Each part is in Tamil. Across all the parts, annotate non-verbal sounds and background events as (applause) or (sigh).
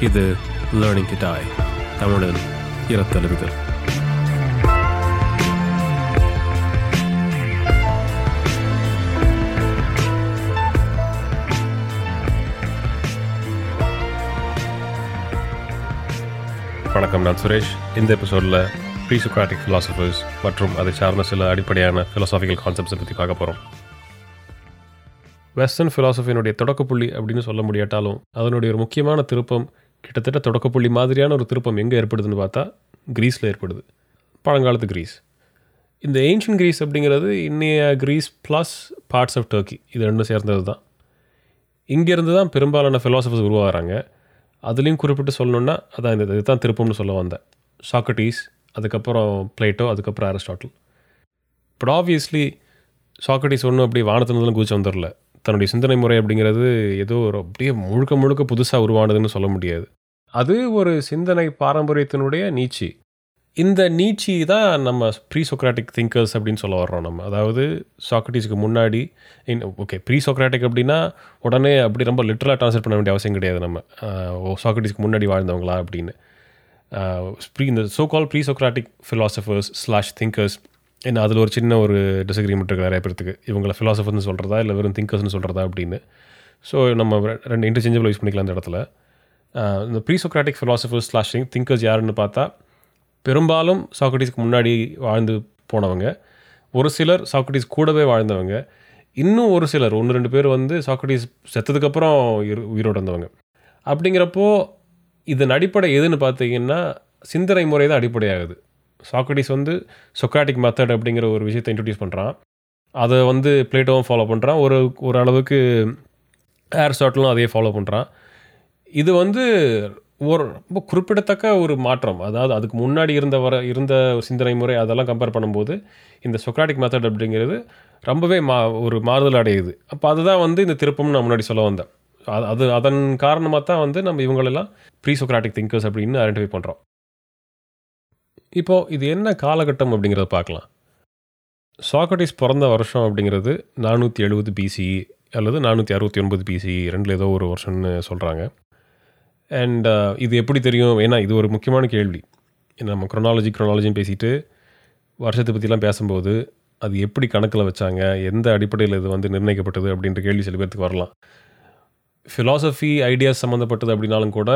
இது லேர்னிங் டு டாய் தமிழில் வணக்கம் நான் சுரேஷ். இந்த எபிசோடில் ப்ரீசுக்ராட்டிக் ஃபிலாசபர்ஸ் மற்றும் அதை சார்ந்த சில அடிப்படையான ஃபிலாசாபிக்கல் கான்செப்ட்ஸை பற்றி பார்க்க போகிறோம் வெஸ்டர்ன் ஃபிலாசபியினுடைய தொடக்கப்புள்ளி அப்படின்னு சொல்ல முடியாட்டாலும் அதனுடைய ஒரு முக்கியமான திருப்பம் கிட்டத்தட்ட தொடக்கப்புள்ளி மாதிரியான ஒரு திருப்பம் எங்கே ஏற்படுதுன்னு பார்த்தா க்ரீஸில் ஏற்படுது. பழங்காலத்து க்ரீஸ். இந்த ஏன்ஷியன் க்ரீஸ் அப்படிங்கிறது இன்னைய Greece plus parts of Turkey இது ரெண்டும் சேர்ந்தது தான். இங்கேருந்து தான் பெரும்பாலான ஃபிலாசபர்ஸ் உருவாகிறாங்க. அதுலேயும் குறிப்பிட்டு சொல்லணுன்னா அதான் இந்த இதுதான் திருப்பம்னு சொல்ல வந்தேன். சாக்ரட்டீஸ் அதுக்கப்புறம் பிளேட்டோ அதுக்கப்புறம் அரிஸ்டாட்டில் பட் ஆப்வியஸ்லி சாக்ரட்டிஸ் ஒன்றும் அப்படி வானத்தினதுலாம் குதிச்சு வந்துடல. தன்னுடைய சிந்தனை முறை அப்படிங்கிறது ஏதோ ஒரு அப்படியே முழுக்க முழுக்க புதுசாக உருவானதுன்னு சொல்ல முடியாது. அது ஒரு சிந்தனை பாரம்பரியத்தினுடைய நீச்சி. இந்த நீச்சி தான் நம்ம ப்ரீ சொக்ராட்டிக் திங்கர்ஸ் அப்படின்னு சொல்ல வர்றோம் நம்ம. அதாவது சாக்ரட்டிஸ்க்கு முன்னாடி ஓகே ப்ரீ சொக்ராட்டிக் அப்படின்னா உடனே அப்படி ரொம்ப லிட்டரலாக ட்ரான்ஸ்லேட் பண்ண வேண்டிய அவசியம் கிடையாது நம்ம. ஓ சாக்ரட்டிஸ்க்கு முன்னாடி வாழ்ந்தவங்களா அப்படின்னு. ப்ரீ இந்த so call pre Socratic philosophers slash thinkers என்ன அதில் ஒரு சின்ன ஒரு டிஸ்அக்ரிமெண்ட் இருக்குது நிறைய பேர்த்துக்கு. இவங்களை ஃபிலாசபர்னு சொல்கிறதா இல்லை வெறும் திங்கர்ஸ்னு சொல்கிறதா அப்படின்னு. ஸோ நம்ம ரெ- ரெண்டு இன்டர்சேஞ்சபிள் யூஸ் பண்ணிக்கலாம் அந்த இடத்துல. இந்த pre Socratic philosophers slash thinkers யாருன்னு பார்த்தா பெரும்பாலும் சாக்ரட்டிஸ்க்கு முன்னாடி வாழ்ந்து போனவங்க ஒரு சிலர் சாக்ரட்டிஸ் கூடவே வாழ்ந்தவங்க இன்னும் ஒரு சிலர் ஒன்று ரெண்டு பேர் வந்து சாக்ரட்டிஸ் செத்ததுக்கப்புறம் உயிர் உயிரோடு வந்தவங்க அப்படிங்கிறப்போ இதன் அடிப்படை எதுன்னு பார்த்தீங்கன்னா சிந்தனை முறை தான் அடிப்படையாகுது. சாக்ரட்டிஸ் வந்து சொக்ராட்டிக் மெத்தட் அப்படிங்கிற ஒரு விஷயத்தை இன்ட்ரடியூஸ் பண்ணுறான் அதை வந்து பிளேட்டோவும் ஃபாலோ பண்ணுறான் ஒரு ஒரு அளவுக்கு ஏர்ஸ்டாட்டிலும் அதையே ஃபாலோ பண்ணுறான் இது வந்து ஒரு ரொம்ப குறிப்பிடத்தக்க ஒரு மாற்றம். அதாவது அதுக்கு முன்னாடி இருந்த வர இருந்த சிந்தனை முறை அதெல்லாம் கம்பேர் பண்ணும்போது இந்த சொக்ராட்டிக் மெத்தட் அப்படிங்கிறது ரொம்பவே மா ஒரு மாறுதல் அடையுது. அப்போ அதுதான் வந்து இந்த திருப்பம் நான் முன்னாடி சொல்ல வந்தேன். அது அது அதன் காரணமாக தான் வந்து நம்ம இவங்களெல்லாம் ப்ரீ சொக்ராட்டிக் திங்கர்ஸ் அப்படின்னு ஐடென்டிஃபை பண்ணுறோம் இப்போது இது என்ன காலகட்டம் அப்படிங்கிறத பார்க்கலாம். சாக்ரட்டிஸ் பிறந்த வருஷம் அப்படிங்கிறது நானூற்றி எழுபது பிசிஇ அல்லது நானூற்றி அறுபத்தி ஒன்பது பிசிஇ ரெண்டில் ஏதோ ஒரு வருஷம்னு சொல்கிறாங்க அண்ட் uh, இது எப்படி தெரியும்? ஏன்னா இது ஒரு முக்கியமான கேள்வி. நம்ம க்ரொனாலஜி க்ரொனாலஜின்னு பேசிட்டு வருஷத்தை பற்றிலாம் பேசும்போது அது எப்படி கணக்கில் வச்சாங்க? எந்த அடிப்படையில் இது வந்து நிர்ணயிக்கப்பட்டது? அப்படின்ற கேள்வி சில பேர்த்துக்கு வரலாம். ஃபிலாசபி ஐடியாஸ் சம்மந்தப்பட்டது அப்படின்னாலும் கூட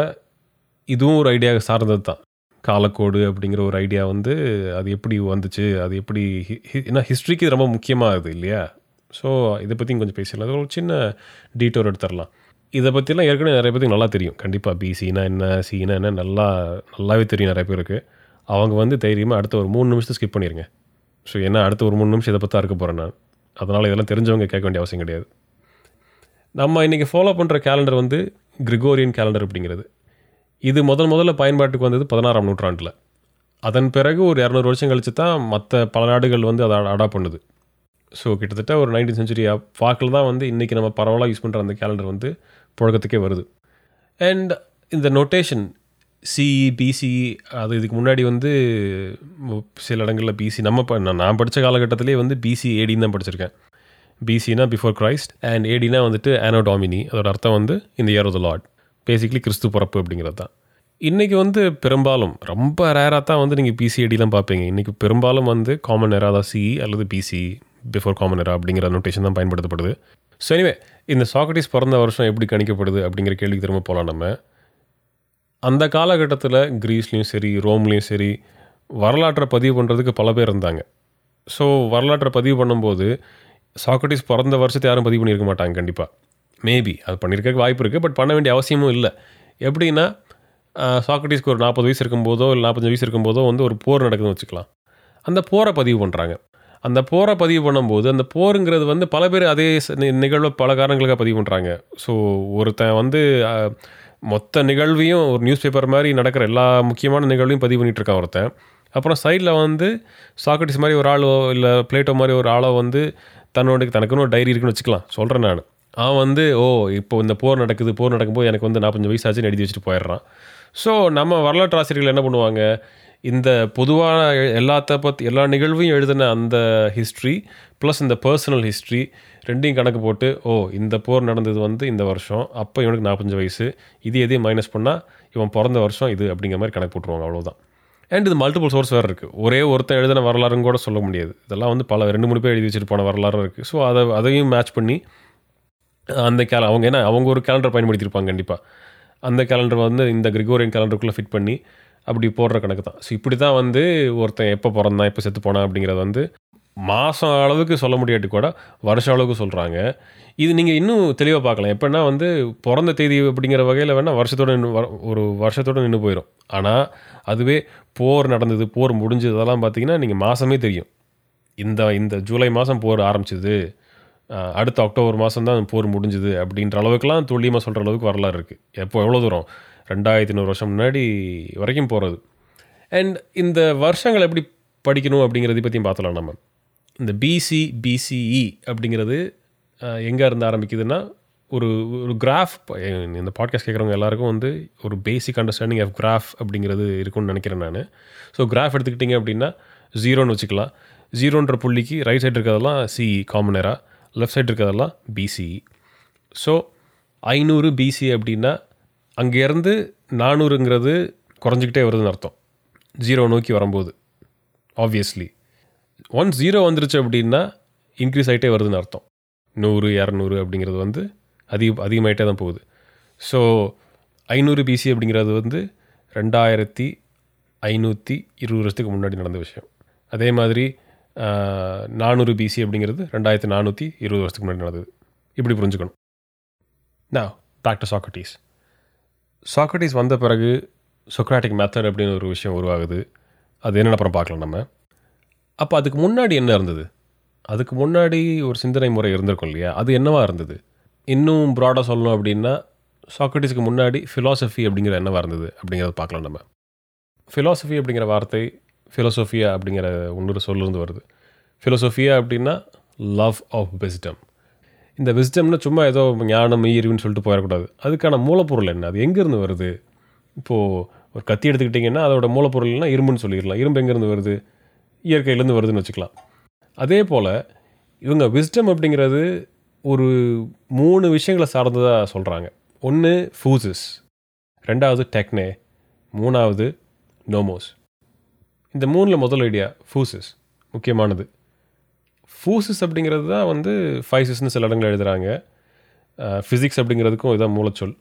இதுவும் ஒரு ஐடியா சார்ந்தது தான் காலக்கோடு அப்படிங்கிற ஒரு ஐடியா வந்து அது எப்படி வந்துச்சு? அது எப்படி ஹி- ஹி- ஏன்னா ஹிஸ்ட்ரிக்கு இது ரொம்ப முக்கியமாகுது இல்லையா? ஸோ இதை பற்றியும் கொஞ்சம் பேசலாம் அது ஒரு சின்ன டீட்டோர் எடுத்துடலாம். இதை பற்றிலாம் ஏற்கனவே நிறைய பேருக்கு நல்லா தெரியும். கண்டிப்பாக பிசினா என்ன சினா என்ன நல்லா நல்லாவே தெரியும் நிறைய பேருக்கு. அவங்க வந்து தைரியமாக அடுத்த ஒரு மூணு நிமிஷத்தை ஸ்கிப் பண்ணிடுங்க ஸோ ஏன்னா அடுத்த ஒரு மூணு நிமிஷம் இதை பற்றி இருக்க போகிறேன் நான். அதனால் இதெல்லாம் தெரிஞ்சவங்க கேட்க வேண்டிய அவசியம் கிடையாது. நம்ம இன்றைக்கி ஃபாலோ பண்ணுற கேலண்டர் வந்து கிரிகோரியன் கேலண்டர் அப்படிங்கிறது. இது முதல் முதல்ல பயன்பாட்டுக்கு வந்தது பதினாறாம் நூற்றாண்டில். அதன் பிறகு ஒரு இரநூறு வருஷம் கழித்து தான் மற்ற பல நாடுகள் வந்து அதை அடாப்ட் பண்ணுது. ஸோ கிட்டத்தட்ட ஒரு நைன்டீன் செஞ்சுரி வாக்கில் தான் வந்து இன்றைக்கி நம்ம பரவலாக யூஸ் பண்ணுற அந்த கேலண்டர் வந்து புழக்கத்துக்கே வருது. அண்ட் இந்த நோட்டேஷன் சிஇ பிசிஇ அது இதுக்கு முன்னாடி வந்து சில இடங்களில் பிசி நம்ம ப- நான் நான் படித்த காலகட்டத்திலே வந்து பிசி ஏடின்னு தான் படிச்சிருக்கேன். பிசினா பிஃபோர் கிரைஸ்ட் அண்ட் ஏடினா வந்துட்டு ஆனோ டாமினி அதோட அர்த்தம் வந்து இந்த year of the lord basically கிறிஸ்து பிறப்பு அப்படிங்கிறது தான். இன்றைக்கி வந்து பெரும்பாலும் ரொம்ப ரேராக தான் வந்து நீங்கள் பிசிஏடிலாம் பார்ப்பீங்க. இன்றைக்கி பெரும்பாலும் வந்து காமன் எரா தான் சிஇ அல்லது பிசி பிஃபோர் காமன் எரா அப்படிங்கிற நோட்டேஷன் தான் பயன்படுத்தப்படுது. ஸோ எனிவே இந்த சாக்ரட்டிஸ் பிறந்த வருஷம் எப்படி கணிக்கப்படுது அப்படிங்கிற கேள்விக்கு திரும்ப போகலாம் நம்ம. அந்த காலகட்டத்தில் கிரீஸ்லேயும் சரி ரோம்லேயும் சரி வரலாற்றை பதிவு பண்ணுறதுக்கு பல பேர் இருந்தாங்க. ஸோ வரலாற்றை பதிவு பண்ணும்போது சாக்ரட்டிஸ் பிறந்த வருஷத்தை யாரும் பதிவு பண்ணியிருக்க மாட்டாங்க கண்டிப்பாக மேபி அது பண்ணியிருக்க வாய்ப்பு இருக்குது பட் பண்ண வேண்டிய அவசியமும் இல்லை. எப்படின்னா சாக்ரட்டிஸ்க்கு ஒரு நாற்பது வயசு இருக்கும்போதோ இல்லை நாற்பத்தஞ்சு வயசு இருக்கும்போதோ வந்து ஒரு போர் நடக்குதுன்னு வச்சுக்கலாம். அந்த போரை பதிவு பண்ணுறாங்க அந்த போரை பதிவு பண்ணும்போது அந்த போருங்கிறது வந்து பல பேர் அதே நிகழ்வை பல காரணங்களுக்காக பதிவு பண்ணுறாங்க ஸோ ஒருத்தன் வந்து மொத்த நிகழ்வையும் ஒரு நியூஸ் பேப்பர் மாதிரி நடக்கிற எல்லா முக்கியமான நிகழ்வையும் பதிவு பண்ணிகிட்ருக்கான் இருக்கான் ஒருத்தன். அப்புறம் சைடில் வந்து சாக்ரட்டிஸ் மாதிரி ஒரு ஆளோ இல்லை பிளேட்டோ மாதிரி ஒரு ஆளோ வந்து தன்னோட தனக்குன்னு ஒரு டைரி இருக்குன்னு வச்சுக்கலாம். சொல்கிறேன் நான். அவன் வந்து ஓ இப்போ இந்த போர் நடக்குது போர் நடக்கும்போது எனக்கு வந்து நாற்பத்தஞ்சு வயசு ஆச்சுன்னு எழுதி வச்சுட்டு போயிடுறான். ஸோ நம்ம வரலாற்று ஆசிரியர்கள் என்ன பண்ணுவாங்க? இந்த பொதுவான எல்லாத்த பற்றி எல்லா நிகழ்வையும் எழுதின அந்த ஹிஸ்ட்ரி ப்ளஸ் இந்த பர்சனல் ஹிஸ்ட்ரி ரெண்டையும் கணக்கு போட்டு ஓ இந்த போர் நடந்தது வந்து இந்த வருஷம் அப்போ இவனுக்கு நாற்பத்தஞ்சு வயசு இது எதையும் மைனஸ் பண்ணால் இவன் பிறந்த வருஷம் இது அப்படிங்கிற மாதிரி கணக்கு போட்டுருவாங்க அவ்வளோதான் அண்ட் இது மல்டிபிள் சோர்ஸ் வேறு இருக்குது ஒரே ஒருத்தன் எழுதின வரலாறுன்னு கூட சொல்ல முடியாது. இதெல்லாம் வந்து பல ரெண்டு மூணு பேர் எழுதி வச்சுட்டு போன வரலாறும் இருக்குது ஸோ அதை அதையும் மேட்ச் பண்ணி அந்த கேல அவங்க என்ன அவங்க ஒரு கேலண்டர் பயன்படுத்தியிருப்பாங்க கண்டிப்பாக அந்த கேலண்டர் வந்து இந்த கிரிகோரியன் கேலண்டருக்குள்ளே ஃபிட் பண்ணி அப்படி போடுற கணக்கு தான். ஸோ இப்படி தான் வந்து ஒருத்தன் எப்போ பிறந்தான் எப்போ செத்து போனான் அப்படிங்கிறது வந்து மாதம் அளவுக்கு சொல்ல முடியாட்டி கூட வருஷம் அளவுக்கு சொல்கிறாங்க இது நீங்கள் இன்னும் தெளிவாக பார்க்கலாம். எப்படின்னா வந்து பிறந்த தேதி அப்படிங்கிற வகையில் வேணால் வருஷத்தோடு நின்று வர- ஒரு வருஷத்தோடு நின்று போயிடும் ஆனால் அதுவே போர் நடந்தது போர் முடிஞ்சது அதெல்லாம் பார்த்தீங்கன்னா நீங்கள் மாதமே தெரியும். இந்த இந்த ஜூலை மாதம் போர் ஆரம்பிச்சது. அடுத்த அக்டோபர் மாதம் தான் போர் முடிஞ்சுது அப்படின்ற அளவுக்குலாம் துல்லியமாக சொல்கிற அளவுக்கு வரலாறு இருக்குது எப்போ எவ்வளோ தூரம்? ரெண்டாயிரத்தி நூறு வருஷம் முன்னாடி வரைக்கும் போகிறது அண்ட் இந்த வருஷங்கள் எப்படி படிக்கணும் அப்படிங்கிறத பற்றியும் பார்த்தலாம் நம்ம. இந்த பிசி பிசிஇ அப்படிங்கிறது எங்கே இருந்து ஆரம்பிக்குதுன்னா ஒரு ஒரு கிராஃப் இந்த பாட்காஸ்ட் கேட்குறவங்க எல்லாருக்கும் வந்து ஒரு பேசிக் அண்டர்ஸ்டாண்டிங் ஆஃப் கிராஃப் அப்படிங்கிறது இருக்கும்னு நினைக்கிறேன் நான். ஸோ கிராஃப் எடுத்துக்கிட்டிங்க அப்படின்னா ஜீரோன்னு வச்சுக்கலாம். ஜீரோன்ற புள்ளிக்கு ரைட் சைடு இருக்கிறதெல்லாம் சிஇ காமனராக லெஃப்ட் சைடு இருக்கிறதெல்லாம் பிசிஇ ஸோ ஐநூறு பிசி அப்படின்னா அங்கேருந்து நானூறுங்கிறது குறைஞ்சிக்கிட்டே வருதுன்னு அர்த்தம். ஜீரோ நோக்கி வரும்போது ஆப்வியஸ்லி ஒன்ஸ் ஜீரோ வந்துருச்சு அப்படின்னா இன்க்ரீஸ் ஆகிட்டே வருதுன்னு அர்த்தம். நூறு இரநூறு அப்படிங்கிறது வந்து அதிக அதிகமாகிட்டே தான் போகுது. ஸோ ஐநூறு பிசி அப்படிங்கிறது வந்து ரெண்டாயிரத்தி ஐநூற்றி இருபது வருஷத்துக்கு முன்னாடி நடந்த விஷயம். அதே மாதிரி நானூறு பிசி அப்படிங்கிறது ரெண்டாயிரத்தி நானூற்றி இருபது வருஷத்துக்கு முன்னாடி நடந்தது. இப்படி புரிஞ்சுக்கணும். நான் பேக் டு சாக்ரட்டிஸ் சாக்ரட்டிஸ் வந்த பிறகு சொக்ராட்டிக் மெத்தட் அப்படின்னு ஒரு விஷயம் உருவாகுது. அது என்னென்ன அப்புறம் பார்க்கலாம் நம்ம. அப்போ அதுக்கு முன்னாடி என்ன இருந்தது? அதுக்கு முன்னாடி ஒரு சிந்தனை முறை இருந்திருக்கும் இல்லையா? அது என்னவாக இருந்தது? இன்னும் ப்ராடாக சொல்லணும் அப்படின்னா சாக்ரட்டிஸ்க்கு முன்னாடி ஃபிலாசபி அப்படிங்கிற என்னவாக இருந்தது அப்படிங்கிறத பார்க்கலாம் நம்ம. ஃபிலாசபி அப்படிங்கிற வார்த்தை ஃபிலோசோஃபியா அப்படிங்கிற இன்னொரு சொல்லிருந்து வருது. ஃபிலோசோஃபியா அப்படின்னா லவ் ஆஃப் விஸ்டம் இந்த விஸ்டம்னா சும்மா ஏதோ ஞானம் ஈர்வுன்னு சொல்லிட்டு போயிடக்கூடாது. அதுக்கான மூலப்பொருள் என்ன? அது எங்கேருந்து வருது? இப்போது ஒரு கத்தி எடுத்துக்கிட்டிங்கன்னா அதோட மூலப்பொருள்னா இரும்புன்னு சொல்லிடலாம். இரும்பு எங்கேருந்து வருது? இயற்கையிலேருந்து வருதுன்னு வச்சுக்கலாம். அதே போல் இவங்க விஸ்டம் அப்படிங்கிறது ஒரு மூணு விஷயங்களை சார்ந்ததாக சொல்கிறாங்க ஒன்று ஃபூசிஸ் ரெண்டாவது டெக்னே மூணாவது நோமோஸ் இந்த மூணில் முதல் ஐடியா ஃபூசிஸ் முக்கியமானது. ஃபூசிஸ் அப்படிங்கிறது தான் வந்து ஃபைசிஸ்னு சில இடங்கள் எழுதுகிறாங்க ஃபிசிக்ஸ் அப்படிங்கிறதுக்கும் இதான் மூலச்சொல்.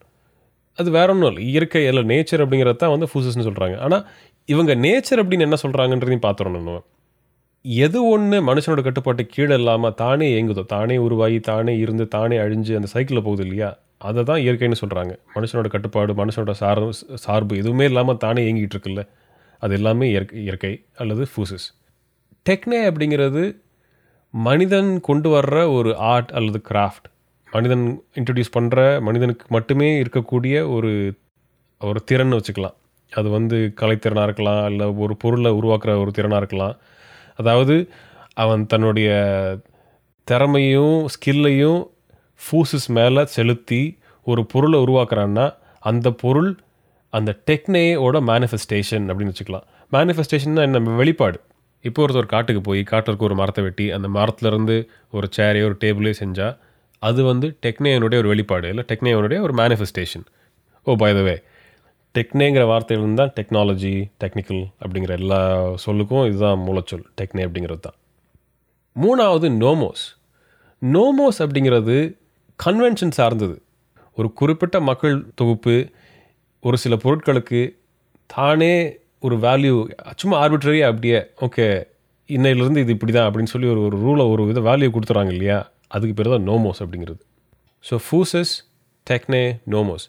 அது வேற ஒன்றும் இல்லை. இயற்கை இல்லை நேச்சர் அப்படிங்கிறது தான் வந்து ஃபூசிஸ்னு சொல்கிறாங்க ஆனால் இவங்க நேச்சர் அப்படின்னு என்ன சொல்கிறாங்கன்றதையும் பார்த்துடணும் நம்ம. எது ஒன்று மனுஷனோட கட்டுப்பாட்டு கீழே இல்லாமல் தானே இயங்குதோ தானே உருவாகி தானே இருந்து தானே அழிஞ்சு அந்த சைக்கிளில் போகுது இல்லையா? அதை தான் இயற்கைன்னு சொல்கிறாங்க மனுஷனோட கட்டுப்பாடு மனுஷனோட சார்பு சார்பு எதுவுமே இல்லாமல் தானே இயங்கிட்டு இருக்குல்ல. அது எல்லாமே இயற்கை இயற்கை அல்லது ஃபூசஸ் டெக்னே அப்படிங்கிறது மனிதன் கொண்டு வர்ற ஒரு ஆர்ட் அல்லது கிராஃப்ட் மனிதன் இன்ட்ரடியூஸ் பண்ணுற மனிதனுக்கு மட்டுமே இருக்கக்கூடிய ஒரு ஒரு திறன் வச்சுக்கலாம். அது வந்து கலைத்திறனாக இருக்கலாம் இல்லை ஒரு பொருளை உருவாக்குற ஒரு திறனாக இருக்கலாம். அதாவது அவன் தன்னுடைய திறமையும் ஸ்கில்லையும் ஃபூசஸ் மேலே செலுத்தி ஒரு பொருளை உருவாக்குறான்னா அந்த பொருள் அந்த டெக்னேயோட மேனிஃபெஸ்டேஷன் அப்படின்னு வச்சுக்கலாம். மேனிஃபெஸ்டேஷன்னா என்ன? வெளிப்பாடு. இப்போ ஒருத்தர் காட்டுக்கு போய் காட்டிற்கு ஒரு மரத்தை வெட்டி அந்த மரத்துலேருந்து ஒரு சேரையோ ஒரு டேபிளையோ செஞ்சால் அது வந்து டெக்னேயனுடைய ஒரு வெளிப்பாடு இல்லை டெக்னேயனுடைய ஒரு மேனிஃபெஸ்டேஷன் ஓ பை த வே டெக்னேங்கிற வார்த்தையிலிருந்து தான் டெக்னாலஜி டெக்னிக்கல் அப்படிங்கிற எல்லா சொல்லுக்கும் இதுதான் மூலச்சொல் டெக்னே அப்படிங்கிறது தான். மூணாவது நோமோஸ் நோமோஸ் அப்படிங்கிறது கன்வென்ஷன் சார்ந்தது. ஒரு குறிப்பிட்ட மக்கள் தொகுப்பு ஒரு சில பொருட்களுக்கு தானே ஒரு வேல்யூ சும்மா ஆர்பிட்ரரியாக அப்படியே ஓகே இன்னையிலேருந்து இது இப்படி தான் அப்படின்னு சொல்லி ஒரு ஒரு ரூலை ஒரு வித வேல்யூ கொடுத்துறாங்க இல்லையா? அதுக்கு பேர் தான் நோமோஸ் அப்படிங்கிறது. ஸோ ஃபூசஸ் டெக்னே நோமோஸ்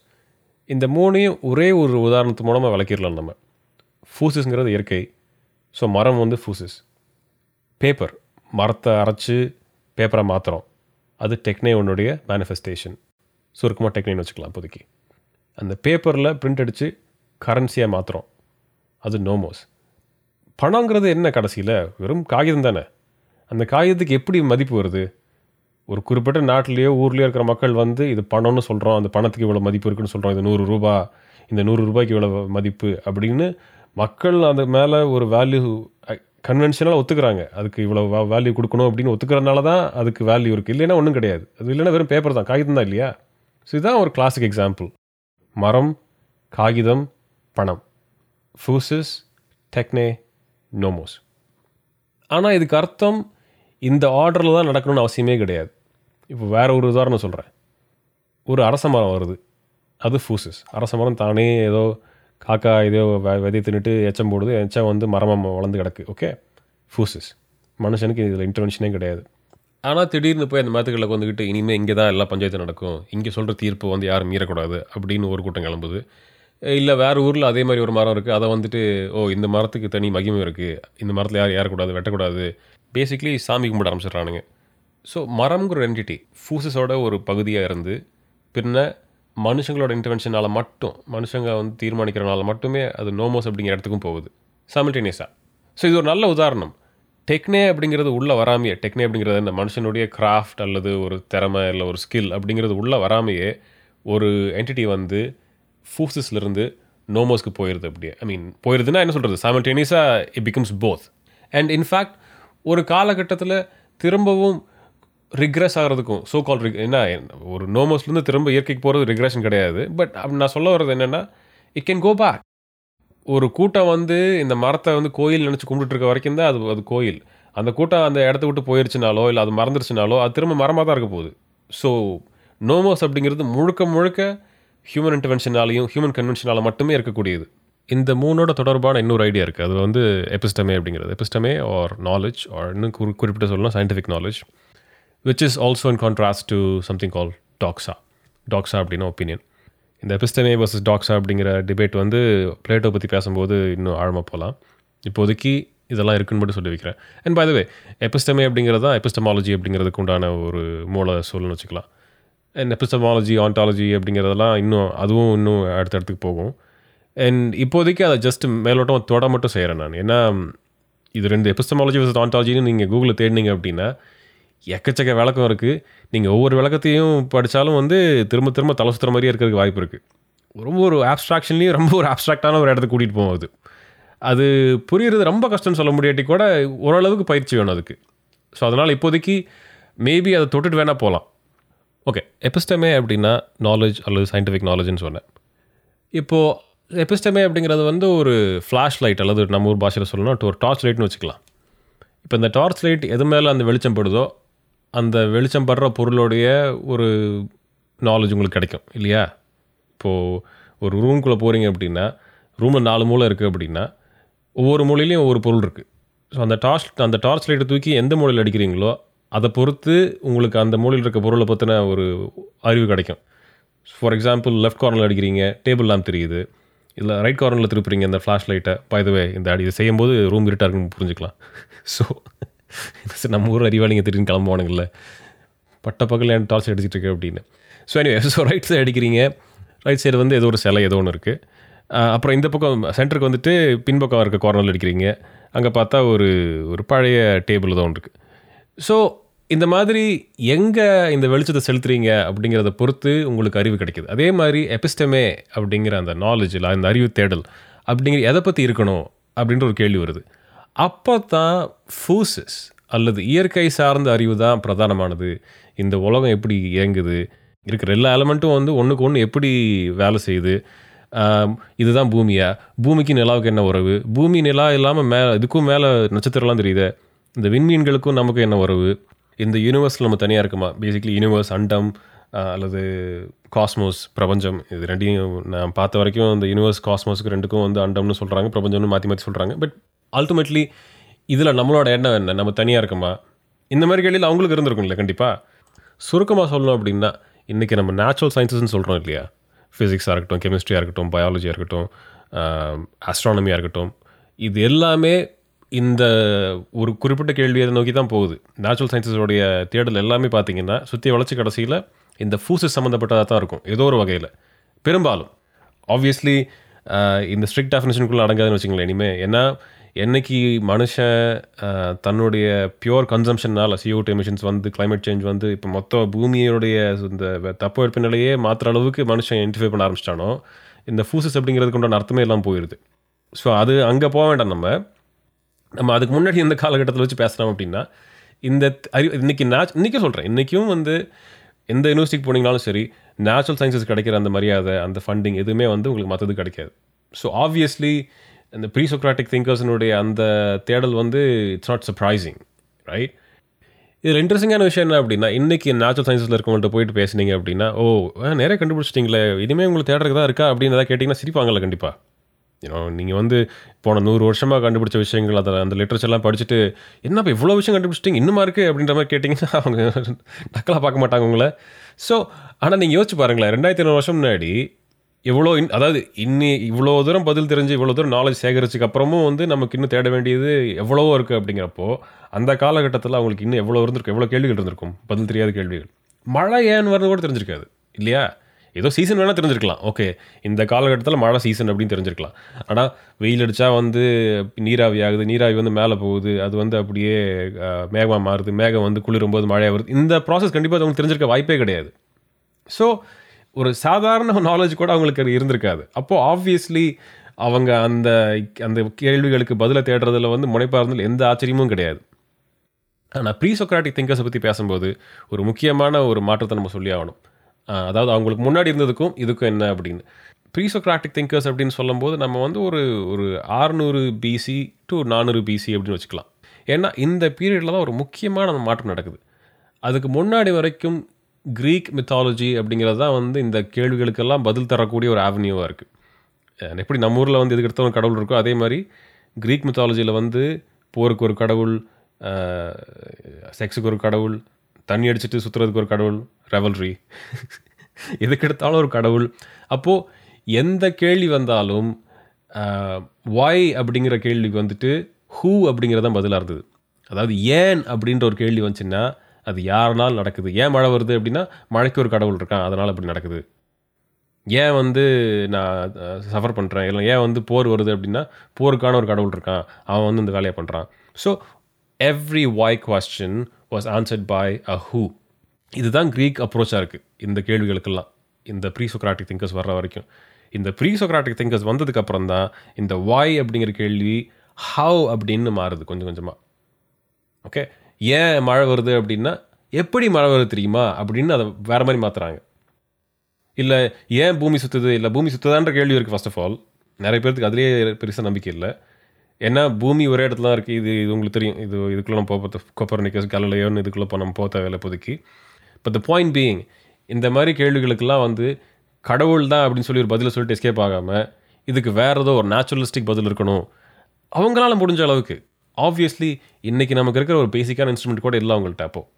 இந்த மூணையும் ஒரே ஒரு உதாரணத்து மூலமாக விளக்கிடலாம் நம்ம. ஃபூசஸ்ங்கிறது இயற்கை. ஸோ மரம் வந்து ஃபூசஸ் பேப்பர் மரத்தை அரைச்சி பேப்பரை மாற்றுறோம் அது டெக்னே உன்னுடைய மேனிஃபெஸ்டேஷன் சுருக்கமாக டெக்னேன்னு வச்சுக்கலாம் இப்போதைக்கு. அந்த பேப்பரில் பிரிண்ட் அடித்து கரன்சியாக மாற்றுறோம் அது நோமோஸ் பணங்கிறது என்ன கடைசியில்? வெறும் காகிதம் தானே. அந்த காகிதத்துக்கு எப்படி மதிப்பு வருது? ஒரு குறிப்பிட்ட நாட்டிலேயோ ஊர்லேயோ இருக்கிற மக்கள் வந்து இது பணம்னு சொல்கிறோம் அந்த பணத்துக்கு இவ்வளோ மதிப்பு இருக்குன்னு சொல்கிறோம் இது நூறு ரூபா இந்த நூறு ரூபாய்க்கு இவ்வளோ மதிப்பு அப்படின்னு மக்கள் அந்த மேலே ஒரு வேல்யூ கன்வென்ஷனலாக ஒத்துக்கிறாங்க. அதுக்கு இவ்வளோ வேல்யூ கொடுக்கணும் அப்படின்னு ஒத்துக்கிறனால தான் அதுக்கு வேல்யூ இருக்குது இல்லைன்னா ஒன்றும் கிடையாது. அது இல்லைன்னா வெறும் பேப்பர் தான். காகிதம் தான் இல்லையா? ஸோ இதுதான் ஒரு கிளாசிக் எக்ஸாம்பிள் மரம் காகிதம் பணம். ஃபூசஸ் டெக்னே நோமோஸ் ஆனால் இதுக்கு அர்த்தம் இந்த ஆர்டரில் தான் நடக்கணும்னு அவசியமே கிடையாது. இப்போ வேறு ஒரு உதாரணம் சொல்கிறேன் ஒரு அரச மரம் வருது. அது ஃபூசஸ் அரச மரம் தானே ஏதோ காக்கா ஏதோ வெ- விதை தின்னுட்டு எச்சம் போடுது. எச்சம் வந்து மரமாக வளர்ந்து கிடக்கு. ஓகே ஃபூசஸ் மனுஷனுக்கு இதில் இன்டர்வென்ஷனே கிடையாது. ஆனால் திடீர்னு போய் அந்த மரத்துக்களுக்கு வந்துக்கிட்டு இனிமேல் இங்கே தான் எல்லா பஞ்சாயத்து நடக்கும். இங்கே சொல்கிற தீர்ப்பு வந்து யாரும் மீறக்கூடாது. அப்படின்னு ஒரு கூட்டம் கிளம்புது. இல்லை வேறு ஊரில் அதே மாதிரி ஒரு மரம் இருக்குது அதை வந்துட்டு ஓ இந்த மரத்துக்கு தனி மகிமை இருக்குது இந்த மரத்தில் யார் ஏறக்கூடாது வெட்டக்கூடாது. பேசிக்லி சாமி கும்பிட ஆரம்பிச்சிடுறானுங்க. ஸோ மரம்ங்கிற என்டிட்டி ஃபூசஸோட ஒரு பகுதியாக இருந்து பின்ன மனுஷங்களோட இன்டர்வென்ஷனால் மட்டும் மனுஷங்க வந்து தீர்மானிக்கிறனால மட்டுமே அது நோமோஸ் அப்படிங்கிற இடத்துக்கும் போகுது சைமல்டேனியஸாக ஸோ இது ஒரு நல்ல உதாரணம். டெக்னே அப்படிங்கிறது உள்ளே வராமையே டெக்னே அப்படிங்கிறது இந்த மனுஷனுடைய கிராஃப்ட் அல்லது ஒரு திறமை இல்லை ஒரு ஸ்கில் அப்படிங்கிறது உள்ளே வராமையே ஒரு என்டிட்டி வந்து ஃபூசஸ்லேருந்து நோமோஸ்க்கு போயிடுது அப்படியே. ஐ மீன் போயிடுதுன்னா என்ன சொல்கிறது சைமல்டேனியஸாக it becomes both and in fact ஒரு காலகட்டத்தில் திரும்பவும் ரிக்ரெஸ் ஆகிறதுக்கும் சோ கால் ரிக் என்ன ஒரு நோமோஸ்லேருந்து திரும்ப இயற்கைக்கு போகிறது ரிக்ரெஷன் கிடையாது. பட் நான் சொல்ல வர்றது என்னென்னா இட் கேன் கோ பேக் ஒரு கூட்டம் வந்து இந்த மரத்தை வந்து கோயில் நினச்சி கும்பிட்டுட்டு இருக்க வரைக்கும் தான் அது அது கோயில். அந்த கூட்டம் அந்த இடத்த விட்டு போயிருச்சுனாலோ இல்லை அது மறந்துருச்சுனாலோ அது திரும்ப மரமாக தான் இருக்க போகுது. ஸோ நோமோஸ் அப்படிங்கிறது முழுக்க முழுக்க ஹியூமன் இன்டர்வென்ஷனாலையும் ஹியூமன் கன்வென்ஷனால மட்டுமே இருக்கக்கூடியது. இந்த மூணோட தொடர்பான இன்னொரு ஐடியா இருக்குது அது வந்து எபிஸ்டமே அப்படிங்கிறது. எபிஸ்டமே ஆர் நாலேஜ் ஆர் இன்னும் குறி குறிப்பிட்ட சொல்லலாம் scientific knowledge which is also in contrast to something call doxa doxa அப்படின்னா ஒப்பீனியன் இந்த எபிஸ்டமே வர்சஸ் டாக்ஸா அப்படிங்கிற டிபேட் வந்து பிளேட்டோ பற்றி பேசும்போது இன்னும் ஆழமாக போகலாம் இப்போதைக்கு இதெல்லாம் இருக்குன்னு மட்டும் சொல்லி வைக்கிறேன். அண்ட் பை த வே எபிஸ்டமே அப்படிங்கிறது தான் எபிஸ்டமாலஜி அப்படிங்கிறதுக்கு உண்டான ஒரு மூல சொல்லுன்னு வச்சுக்கலாம். அண்ட் எபிஸ்டமாலஜி ஆன்டாலஜி அப்படிங்கிறதெல்லாம் இன்னும் அதுவும் இன்னும் அடுத்த இடத்துக்கு போகும். அண்ட் இப்போதைக்கு அதை ஜஸ்ட் மேலோட்டம் தொட மட்டும் செய்கிறேன் நான். ஏன்னா இது ரெண்டு எபிஸ்டமாலஜி வர்சஸ் ஆன்டாலஜின்னு நீங்கள் கூகுளில் தேடினீங்க அப்படின்னா எக்கச்சக்க விளக்கம் இருக்குது நீங்கள் ஒவ்வொரு விளக்கத்தையும் படித்தாலும் வந்து திரும்ப திரும்ப தலை சுற்றுற மாதிரியே இருக்கிறதுக்கு வாய்ப்பு இருக்குது ரொம்ப ஒரு ஆப்ஸ்ட்ராக்ஷன்லேயும் ரொம்ப ஒரு ஆப்ஸ்ட்ராக்டான ஒரு இடத்துக்கு கூட்டிகிட்டு போகும் அது. அது புரியுறது ரொம்ப கஷ்டம்னு சொல்ல முடியாட்டி கூட ஓரளவுக்கு பயிற்சி வேணும் அதுக்கு. ஸோ அதனால் இப்போதைக்கு மேபி அதை தொட்டுட்டு வேணால் போகலாம் ஓகே எபிஸ்டமே அப்படின்னா நாலேஜ் அல்லது சயின்டிஃபிக் நாலேஜ்னு சொன்னேன். இப்போது எபிஸ்டமே அப்படிங்கிறது வந்து ஒரு ஃப்ளாஷ் லைட் அல்லது நம்ம ஊர் பாஷையில் சொல்லணும் ஒரு டார்ச் லைட்னு வச்சுக்கலாம். இப்போ இந்த டார்ச் லைட் எது மேலே அந்த வெளிச்சம் படுதோ அந்த வெளிச்சம் படுற பொருளுடைய ஒரு நாலேஜ் உங்களுக்கு கிடைக்கும் இல்லையா? இப்போது ஒரு ரூம்குள்ளே போகிறீங்க அப்படின்னா ரூமில் நாலு மூளை இருக்குது அப்படின்னா ஒவ்வொரு மூலையிலையும் ஒவ்வொரு பொருள் இருக்குது ஸோ அந்த டார்ச் அந்த டார்ச் லைட்டை தூக்கி எந்த மூலையில் அடிக்கிறீங்களோ அதை பொறுத்து உங்களுக்கு அந்த மூலையில் இருக்க பொருளை பற்றின ஒரு அறிவு கிடைக்கும். ஃபார் எக்ஸாம்பிள் லெஃப்ட் கார்னரில் அடிக்கிறீங்க டேபிள் லேம்ப் தெரியுது. இல்லை ரைட் கார்னரில் திருப்புறீங்க இந்த ஃப்ளாஷ் லைட்டை பைதவே இந்த அடி செய்யும்போது ரூம் இருட்டாக இருக்குன்னு புரிஞ்சுக்கலாம். (laughs) ஸோ (laughs) நம்ம ஊர் அறிவாளிங்க திடீர்னு கிளம்புவானுங்கள்ல பட்ட பகல் என் டார்ச் அடிச்சுட்டு இருக்கு அப்படின்னு. ஸோ எனவே ஸோ ரைட் சைடு அடிக்கிறீங்க. ரைட் சைடு வந்து ஏதோ ஒரு சிலை ஏதோ ஒன்று இருக்குது அப்புறம் இந்த பக்கம் சென்டருக்கு வந்துட்டு பின்பக்கம் இருக்க கார்னரில் அடிக்கிறீங்க. அங்கே பார்த்தா ஒரு ஒரு பழைய டேபிள் தான் ஒன்று இருக்குது ஸோ இந்த மாதிரி எங்கே இந்த வெளிச்சத்தை செலுத்துறீங்க அப்படிங்கிறத பொறுத்து உங்களுக்கு அறிவு கிடைக்கிது. அதே மாதிரி எபிஸ்டமே அப்படிங்கிற அந்த நாலேஜில் அந்த அறிவு தேடல் அப்படிங்கிற எதை பற்றி இருக்கணும் அப்படின்ற ஒரு கேள்வி வருது. அப்போ தான் ஃபூசஸ் அல்லது இயற்கை சார்ந்த அறிவு தான் பிரதானமானது. இந்த உலகம் எப்படி இயங்குது? இருக்கிற எல்லா எலமெண்ட்டும் வந்து ஒன்றுக்கு ஒன்று எப்படி வேலை செய்யுது? இதுதான் பூமியா? பூமிக்கு நிலாவுக்கு என்ன உறவு? பூமி நிலா இல்லாமல் மேலே இதுக்கும் மேலே நட்சத்திரம்லாம் தெரியுது? இந்த விண்மீன்களுக்கும் நமக்கு என்ன உறவு? இந்த யூனிவர்ஸில் நம்ம தனியாக இருக்குமா? பேசிக்லி யூனிவர்ஸ் அண்டம் அல்லது காஸ்மோஸ் பிரபஞ்சம் இது ரெண்டையும் நான் பார்த்த வரைக்கும் இந்த யூனிவர்ஸ் காஸ்மோஸுக்கு ரெண்டுக்கும் வந்து அண்டம்னு சொல்கிறாங்க பிரபஞ்சம்னு மாற்றி மாற்றி சொல்கிறாங்க பட் அல்டிமேட்லி இதில் நம்மளோட எண்ணம் என்ன? நம்ம தனியாக இருக்கோமா? இந்த மாதிரி கேள்வியில் அவங்களுக்கு இருந்திருக்கும்ல கண்டிப்பாக சுருக்கமாக சொல்லணும் அப்படின்னா இன்றைக்கி நம்ம நேச்சுரல் சயின்சஸ்னு சொல்கிறோம் இல்லையா? ஃபிசிக்ஸாக இருக்கட்டும் கெமிஸ்ட்ரியாக இருக்கட்டும் பயாலஜியாக இருக்கட்டும் ஆஸ்ட்ரானமியாக இருக்கட்டும் இது எல்லாமே இந்த ஒரு குறிப்பிட்ட கேள்வியை நோக்கி தான் போகுது. நேச்சுரல் சயின்சஸோடைய தேடல் எல்லாமே பார்த்தீங்கன்னா சுற்றி வளர்ச்சி கடைசியில் இந்த ஃபூசஸ் சம்மந்தப்பட்டதாக தான் இருக்கும் ஏதோ ஒரு வகையில். பெரும்பாலும். ஆப்வியஸ்லி இந்த ஸ்ட்ரிக்ட் டெஃபினேஷனுக்குள்ளே அடங்காதுன்னு வச்சுங்களேன் இனிமேல் ஏன்னா என்னைக்கு மனுஷன் தன்னுடைய பியூர் கன்சம்ஷனால் CO2 எமிஷன்ஸ் வந்து கிளைமேட் சேஞ்ச் வந்து இப்போ மொத்த பூமியோடைய இந்த தப்பு தட்பவெப்ப நிலையே மாற்றுற அளவுக்கு மனுஷன் ஐடென்டிஃபை பண்ண ஆரம்பிச்சிட்டானோ இந்த ஃபூசஸ் அப்படிங்கிறதுக்கு உண்டான அர்த்தமே எல்லாம் போயிடுது ஸோ அது அங்கே போக வேண்டாம் நம்ம. நம்ம அதுக்கு முன்னாடி இந்த காலகட்டத்தில் வச்சு பேசுகிறோம் அப்படின்னா இந்த அறி இன்றைக்கி நேச் இன்றைக்கும் சொல்கிறேன் இன்றைக்கும் வந்து எந்த யூனிவர்சிட்டிக்கு போனீங்கனாலும் சரி நேச்சுரல் சயின்சஸ் கிடைக்கிற அந்த மரியாதை அந்த ஃபண்டிங் எதுவுமே வந்து உங்களுக்கு மற்றது கிடைக்காது. ஸோ ஆப்வியஸ்லி இந்த ப்ரீ சொக்ராட்டிக் திங்கர்ஸினுடைய அந்த தேடல் வந்து இட்ஸ் நாட் சர்ப்ரைசிங் ரைட் இதில் இன்ட்ரெஸ்டிங்கான விஷயம் என்ன அப்படின்னா இன்றைக்கி நேச்சுரல் சயின்ஸில் இருக்கவங்கள்ட்ட போயிட்டு பேசுனீங்க அப்படின்னா ஓ ஆ, நிறைய கண்டுபிடிச்சிட்டிங்களே இனிமேல் உங்களுக்கு தேடுறதுக்கு தான் இருக்கா? அப்படின்னு ஏதாவது கேட்டிங்கன்னா சிரிப்பாங்கல்ல கண்டிப்பாக ஏன்னா நீங்கள் வந்து போன நூறு வருஷமாக கண்டுபிடிச்ச விஷயங்கள் அதை அந்த லிட்ரேச்சர்லாம் படிச்சுட்டு என்னப்பா இவ்வளோ விஷயம் கண்டுபிடிச்சிட்டிங்க இன்னுமா இருக்குது அப்படின்ற மாதிரி கேட்டிங்கன்னா அவங்க (laughs) டக்கலாக பார்க்க மாட்டாங்க உங்களை. ஸோ ஆனால் நீங்கள் யோசிச்சு பாருங்களேன் ரெண்டாயிரத்தி ஐநூறு வருஷம் முன்னாடி எவ்வளோ இன் அதாவது இன்னி இவ்வளோ தூரம் பதில் தெரிஞ்சு இவ்வளோ தூரம் நாலேஜ் சேகரிச்சதுக்கு அப்புறமும் வந்து நமக்கு இன்னும் தேட வேண்டியது எவ்வளவோ இருக்குது அப்படிங்கிறப்போ அந்த காலகட்டத்தில் அவங்களுக்கு இன்னும் எவ்வளோ இருந்திருக்கும் எவ்வளோ கேள்விகள் இருந்திருக்கும் பதில் தெரியாத கேள்விகள். மழை ஏன் வரணும் கூட தெரிஞ்சிருக்காது இல்லையா? ஏதோ சீசன் வேணால் தெரிஞ்சிருக்கலாம் ஓகே இந்த காலகட்டத்தில் மழை சீசன் அப்படின்னு தெரிஞ்சிருக்கலாம். ஆனால் வெயில் அடித்தா வந்து நீராவி ஆகுது நீராவி வந்து மேலே போகுது அது வந்து அப்படியே மேகமாக மாறுது மேகம் வந்து குளிரும்போது மழையாக வருது. இந்த ப்ராசஸ் கண்டிப்பாக அவங்களுக்கு தெரிஞ்சிருக்க வாய்ப்பே கிடையாது. ஸோ ஒரு சாதாரண (laughs) நாலேஜ் கூட அவங்களுக்கு அது இருந்திருக்காது. அப்போது ஆப்வியஸ்லி அவங்க அந்த அந்த கேள்விகளுக்கு பதிலை தேடுறதுல வந்து முனைப்பாக இருந்தது எந்த ஆச்சரியமும் கிடையாது. ஆனால் ப்ரீ சொக்ராட்டிக் திங்கர்ஸை பற்றி பேசும்போது ஒரு முக்கியமான ஒரு மாற்றத்தை நம்ம சொல்லி ஆகணும். அதாவது அவங்களுக்கு முன்னாடி இருந்ததுக்கும் இதுக்கும் என்ன அப்படின்னு. ப்ரீ சொக்ராட்டிக் திங்கர்ஸ் அப்படின்னு சொல்லும்போது நம்ம வந்து ஒரு ஒரு ஆறுநூறு பிசி டு நானூறு பிசி அப்படின்னு வச்சுக்கலாம். ஏன்னா இந்த பீரியடில் தான் ஒரு முக்கியமான மாற்றம் நடக்குது. அதுக்கு முன்னாடி வரைக்கும் க்ரீக் மித்தாலஜி அப்படிங்கிறது தான் வந்து இந்த கேள்விகளுக்கெல்லாம் பதில் தரக்கூடிய ஒரு ஆவன்யூவாக இருக்குது எப்படி நம்ம ஊரில் வந்து எதுக்கு எடுத்த ஒரு கடவுள் இருக்கோ அதே மாதிரி க்ரீக் மித்தாலஜியில் வந்து போருக்கு ஒரு கடவுள் செக்ஸுக்கு ஒரு கடவுள் தண்ணி அடிச்சுட்டு சுற்றுறதுக்கு ஒரு கடவுள் ரெவல்ரி எதுக்கு எடுத்தாலும் ஒரு கடவுள். அப்போது எந்த கேள்வி வந்தாலும் வாய் அப்படிங்கிற கேள்விக்கு வந்துட்டு ஹூ அப்படிங்கிறது தான் பதிலாக இருந்தது. அதாவது ஏன் அப்படின்ற ஒரு கேள்வி வந்துச்சுன்னா அது யாருனாலும் நடக்குது? ஏன் மழை வருது அப்படின்னா மழைக்கு ஒரு கடவுள் இருக்கான். அதனால் அப்படி நடக்குது. ஏன் வந்து நான் சஃபர் பண்ணுறேன் இல்லை ஏன் வந்து போர் வருது அப்படின்னா போருக்கான ஒரு கடவுள் இருக்கான். அவன் வந்து இந்த வேலையை பண்ணுறான் so every why question was answered by a who இதுதான் க்ரீக் அப்ரோச்சாக இருக்குது இந்த கேள்விகளுக்கெல்லாம். இந்த ப்ரீ சொக்ராட்டிக் திங்கர்ஸ் வர்ற வரைக்கும். இந்த ப்ரீ சொக்ராட்டிக் திங்கர்ஸ் வந்ததுக்கப்புறம் தான் இந்த வாய் அப்படிங்கிற கேள்வி ஹவ் அப்படின்னு மாறுது கொஞ்சம் கொஞ்சமாக ஓகே ஏன் மழை வருது அப்படின்னா எப்படி மழை வருது தெரியுமா? அப்படின்னு அதை வேறு மாதிரி மாற்றுறாங்க இல்லை ஏன் பூமி சுற்றுது இல்லை பூமி சுற்றுதான்ற கேள்வி இருக்குது ஃபர்ஸ்ட் ஆஃப் ஆல் நிறைய பேருக்கு அதுலேயே பெருசாக நம்பிக்கை இல்லை. ஏன்னா பூமி ஒரே இடத்துல தான் இருக்குது இது இது உங்களுக்கு தெரியும். இது இதுக்குள்ளே நம்ம போக கொப்பர் நிக்கஸ் கலலையோன்னு இதுக்குள்ளே இப்போ நம்ம போக தேவையில்லை இப்போதைக்கு. பட் த பாயிண்ட் பீயிங் இந்த மாதிரி கேள்விகளுக்கெல்லாம் வந்து கடவுள் தான் அப்படின்னு சொல்லி ஒரு பதிலை சொல்லிட்டு எஸ்கேப் ஆகாமல் இதுக்கு வேறு ஏதோ ஒரு நேச்சுரலிஸ்டிக் பதில் இருக்கணும். அவங்களால முடிஞ்ச அளவுக்கு. ஆப்வியஸ்லி இன்றைக்கி நமக்கு இருக்கிற ஒரு பேசிக்கான இன்ஸ்ட்ருமெண்ட் கூட இல்லை அவங்கள்ட்ட அப்போது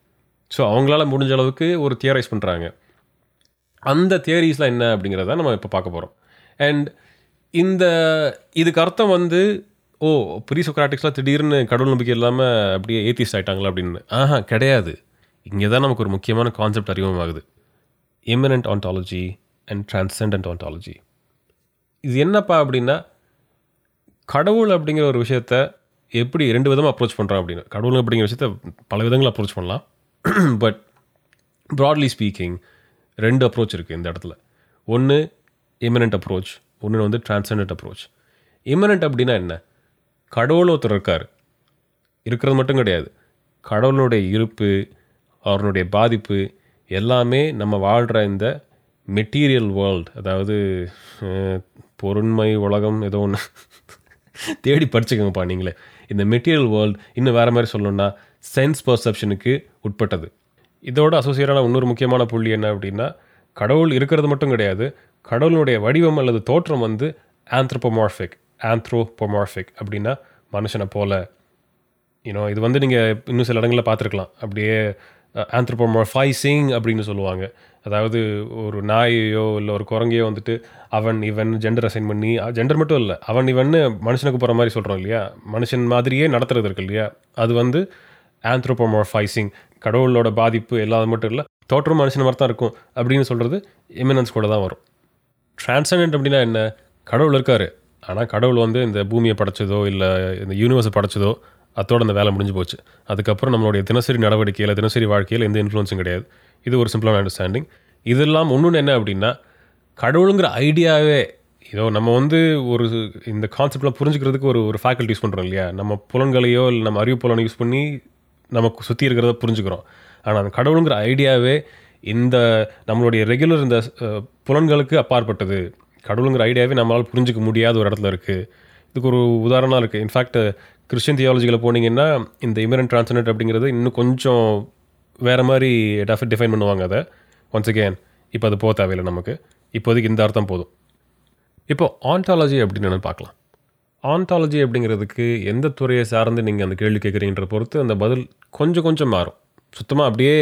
ஸோ அவங்களால முடிஞ்ச அளவுக்கு ஒரு தியரைஸ் பண்ணுறாங்க அந்த தியரிஸ்லாம் என்ன அப்படிங்கிறத நம்ம இப்போ பார்க்க போகிறோம் அண்ட் இந்த இதுக்கு அர்த்தம் வந்து ஓ ப்ரீ சொக்ராட்டிக்ஸ்லாம் திடீர்னு கடவுள் நம்பிக்கை இல்லாமல் அப்படியே ஏத்திஸ்ட் ஆகிட்டாங்களா அப்படின்னு. ஆஹா கிடையாது. இங்கே தான் நமக்கு ஒரு முக்கியமான concept அறிமுகமாகுது. Immanent ontology and transcendent ontology இது என்னப்பா அப்படின்னா கடவுள் அப்படிங்கிற ஒரு விஷயத்த எப்படி ரெண்டு விதமாக அப்ரோச் பண்ணுறோம் அப்படின்னு. கடவுள் அப்படிங்கிற விஷயத்த பல விதங்கள் அப்ரோச் பண்ணலாம். பட் ப்ராட்லி ஸ்பீக்கிங் ரெண்டு அப்ரோச் இருக்குது இந்த இடத்துல. ஒன்று இமினன்ட் அப்ரோச் ஒன்று வந்து டிரான்செண்டன்ட் அப்ரோச் இமினன்ட் அப்படின்னா என்ன? கடவுள் ஒருத்தர் இருக்கார். இருக்கிறது மட்டும் கிடையாது. கடவுளுடைய இருப்பு அவருடைய பாதிப்பு எல்லாமே நம்ம வாழ்கிற இந்த மெட்டீரியல் வேர்ல்ட் அதாவது பொருண்மை உலகம் ஏதோ ஒன்று தேடி படிச்சுக்கோங்கப்பா நீங்களே. இந்த மெட்டீரியல் வேர்ல்ட் இன்னும் வேறு மாதிரி சொல்லணும்னா சென்ஸ் பர்செப்ஷனுக்கு உட்பட்டது. இதோட அசோசியேட்டான இன்னொரு முக்கியமான புள்ளி என்ன அப்படின்னா கடவுள் இருக்கிறது மட்டும் கிடையாது கடவுளுடைய வடிவம் அல்லது தோற்றம் வந்து ஆந்த்ரோபோமார்ஃபிக் ஆந்த்ரோபோமார்ஃபிக் அப்படின்னா மனுஷனை போல. யூனோ இது வந்து நீங்கள் இன்னும் சில இடங்களில் பார்த்துருக்கலாம். அப்படியே ஆந்த்ரோபோமார்ஃபைசிங் அப்படின்னு சொல்லுவாங்க. அதாவது ஒரு நாயையோ இல்லை ஒரு குரங்கையோ வந்துட்டு அவன் இவன் ஜெண்டர் அசைன் பண்ணி ஜெண்டர் மட்டும் இல்லை அவன் இவன்னு மனுஷனுக்கு போகிற மாதிரி சொல்கிறோம் இல்லையா? மனுஷன் மாதிரியே நடத்துறது இருக்கு இல்லையா? அது வந்து ஆந்த்ரோபோமார்ஃபைசிங் கடவுளோட பாதிப்பு எல்லாது மட்டும் இல்லை தோற்றம் மனுஷன் மாதிரி தான் இருக்கும் அப்படின்னு சொல்கிறது இமினன்ஸ் கூட தான் வரும். டிரான்சண்டன்ட் அப்படின்னா என்ன? கடவுள் இருக்கார். ஆனால் கடவுள் வந்து இந்த பூமியை படைச்சதோ இல்லை இந்த யூனிவர்ஸை படைச்சதோ அதோட அந்த வேலை முடிஞ்சு போச்சு. அதுக்கப்புறம் நம்மளுடைய தினசரி நடவடிக்கையில் தினசரி வாழ்க்கையில் எந்த இன்ஃப்ளூன்ஸும் கிடையாது. இது ஒரு சிம்பிளான அண்டர்ஸ்டாண்டிங் இதெல்லாம் இன்னொன்று என்ன அப்படின்னா கடவுளுங்கிற ஐடியாவே இதோ நம்ம வந்து ஒரு இந்த கான்செப்ட்லாம் புரிஞ்சுக்கிறதுக்கு ஒரு ஒரு ஃபேக்கல்ட்டி யூஸ் பண்ணுறோம் இல்லையா? நம்ம புலன்களையோ இல்லை நம்ம அறிவு புலனை யூஸ் பண்ணி நமக்கு சுற்றி இருக்கிறத புரிஞ்சுக்கிறோம். ஆனால் அந்த கடவுளுங்கிற ஐடியாவே இந்த நம்மளுடைய ரெகுலர் இந்த புலன்களுக்கு அப்பாற்பட்டது. கடவுளுங்கிற ஐடியாவே நம்மளால் புரிஞ்சுக்க முடியாத ஒரு இடத்துல இருக்குது இதுக்கு ஒரு உதாரணம் இருக்குது இன்ஃபேக்ட் கிறிஸ்டியன் தியாலஜியில் போனீங்கன்னா இந்த இமரன் டிரான்ஸ்லேட் அப்படிங்கிறது இன்னும் கொஞ்சம் வேறு மாதிரி டெஃபி டிஃபைன் பண்ணுவாங்க அதை. ஒன்ஸ் அகேன் இப்போ அது போக தேவையில்லை நமக்கு. இப்போதைக்கு இந்த அர்த்தம் போதும். இப்போ ஆண்டாலஜி அப்படின்னு பார்க்கலாம். ஆன்டாலஜி அப்படிங்கிறதுக்கு எந்த துறையை சார்ந்து நீங்கள் அந்த கேள்வி கேட்குறீங்கன்ற பொறுத்து அந்த பதில் கொஞ்சம் கொஞ்சம் மாறும். சுத்தமாக அப்படியே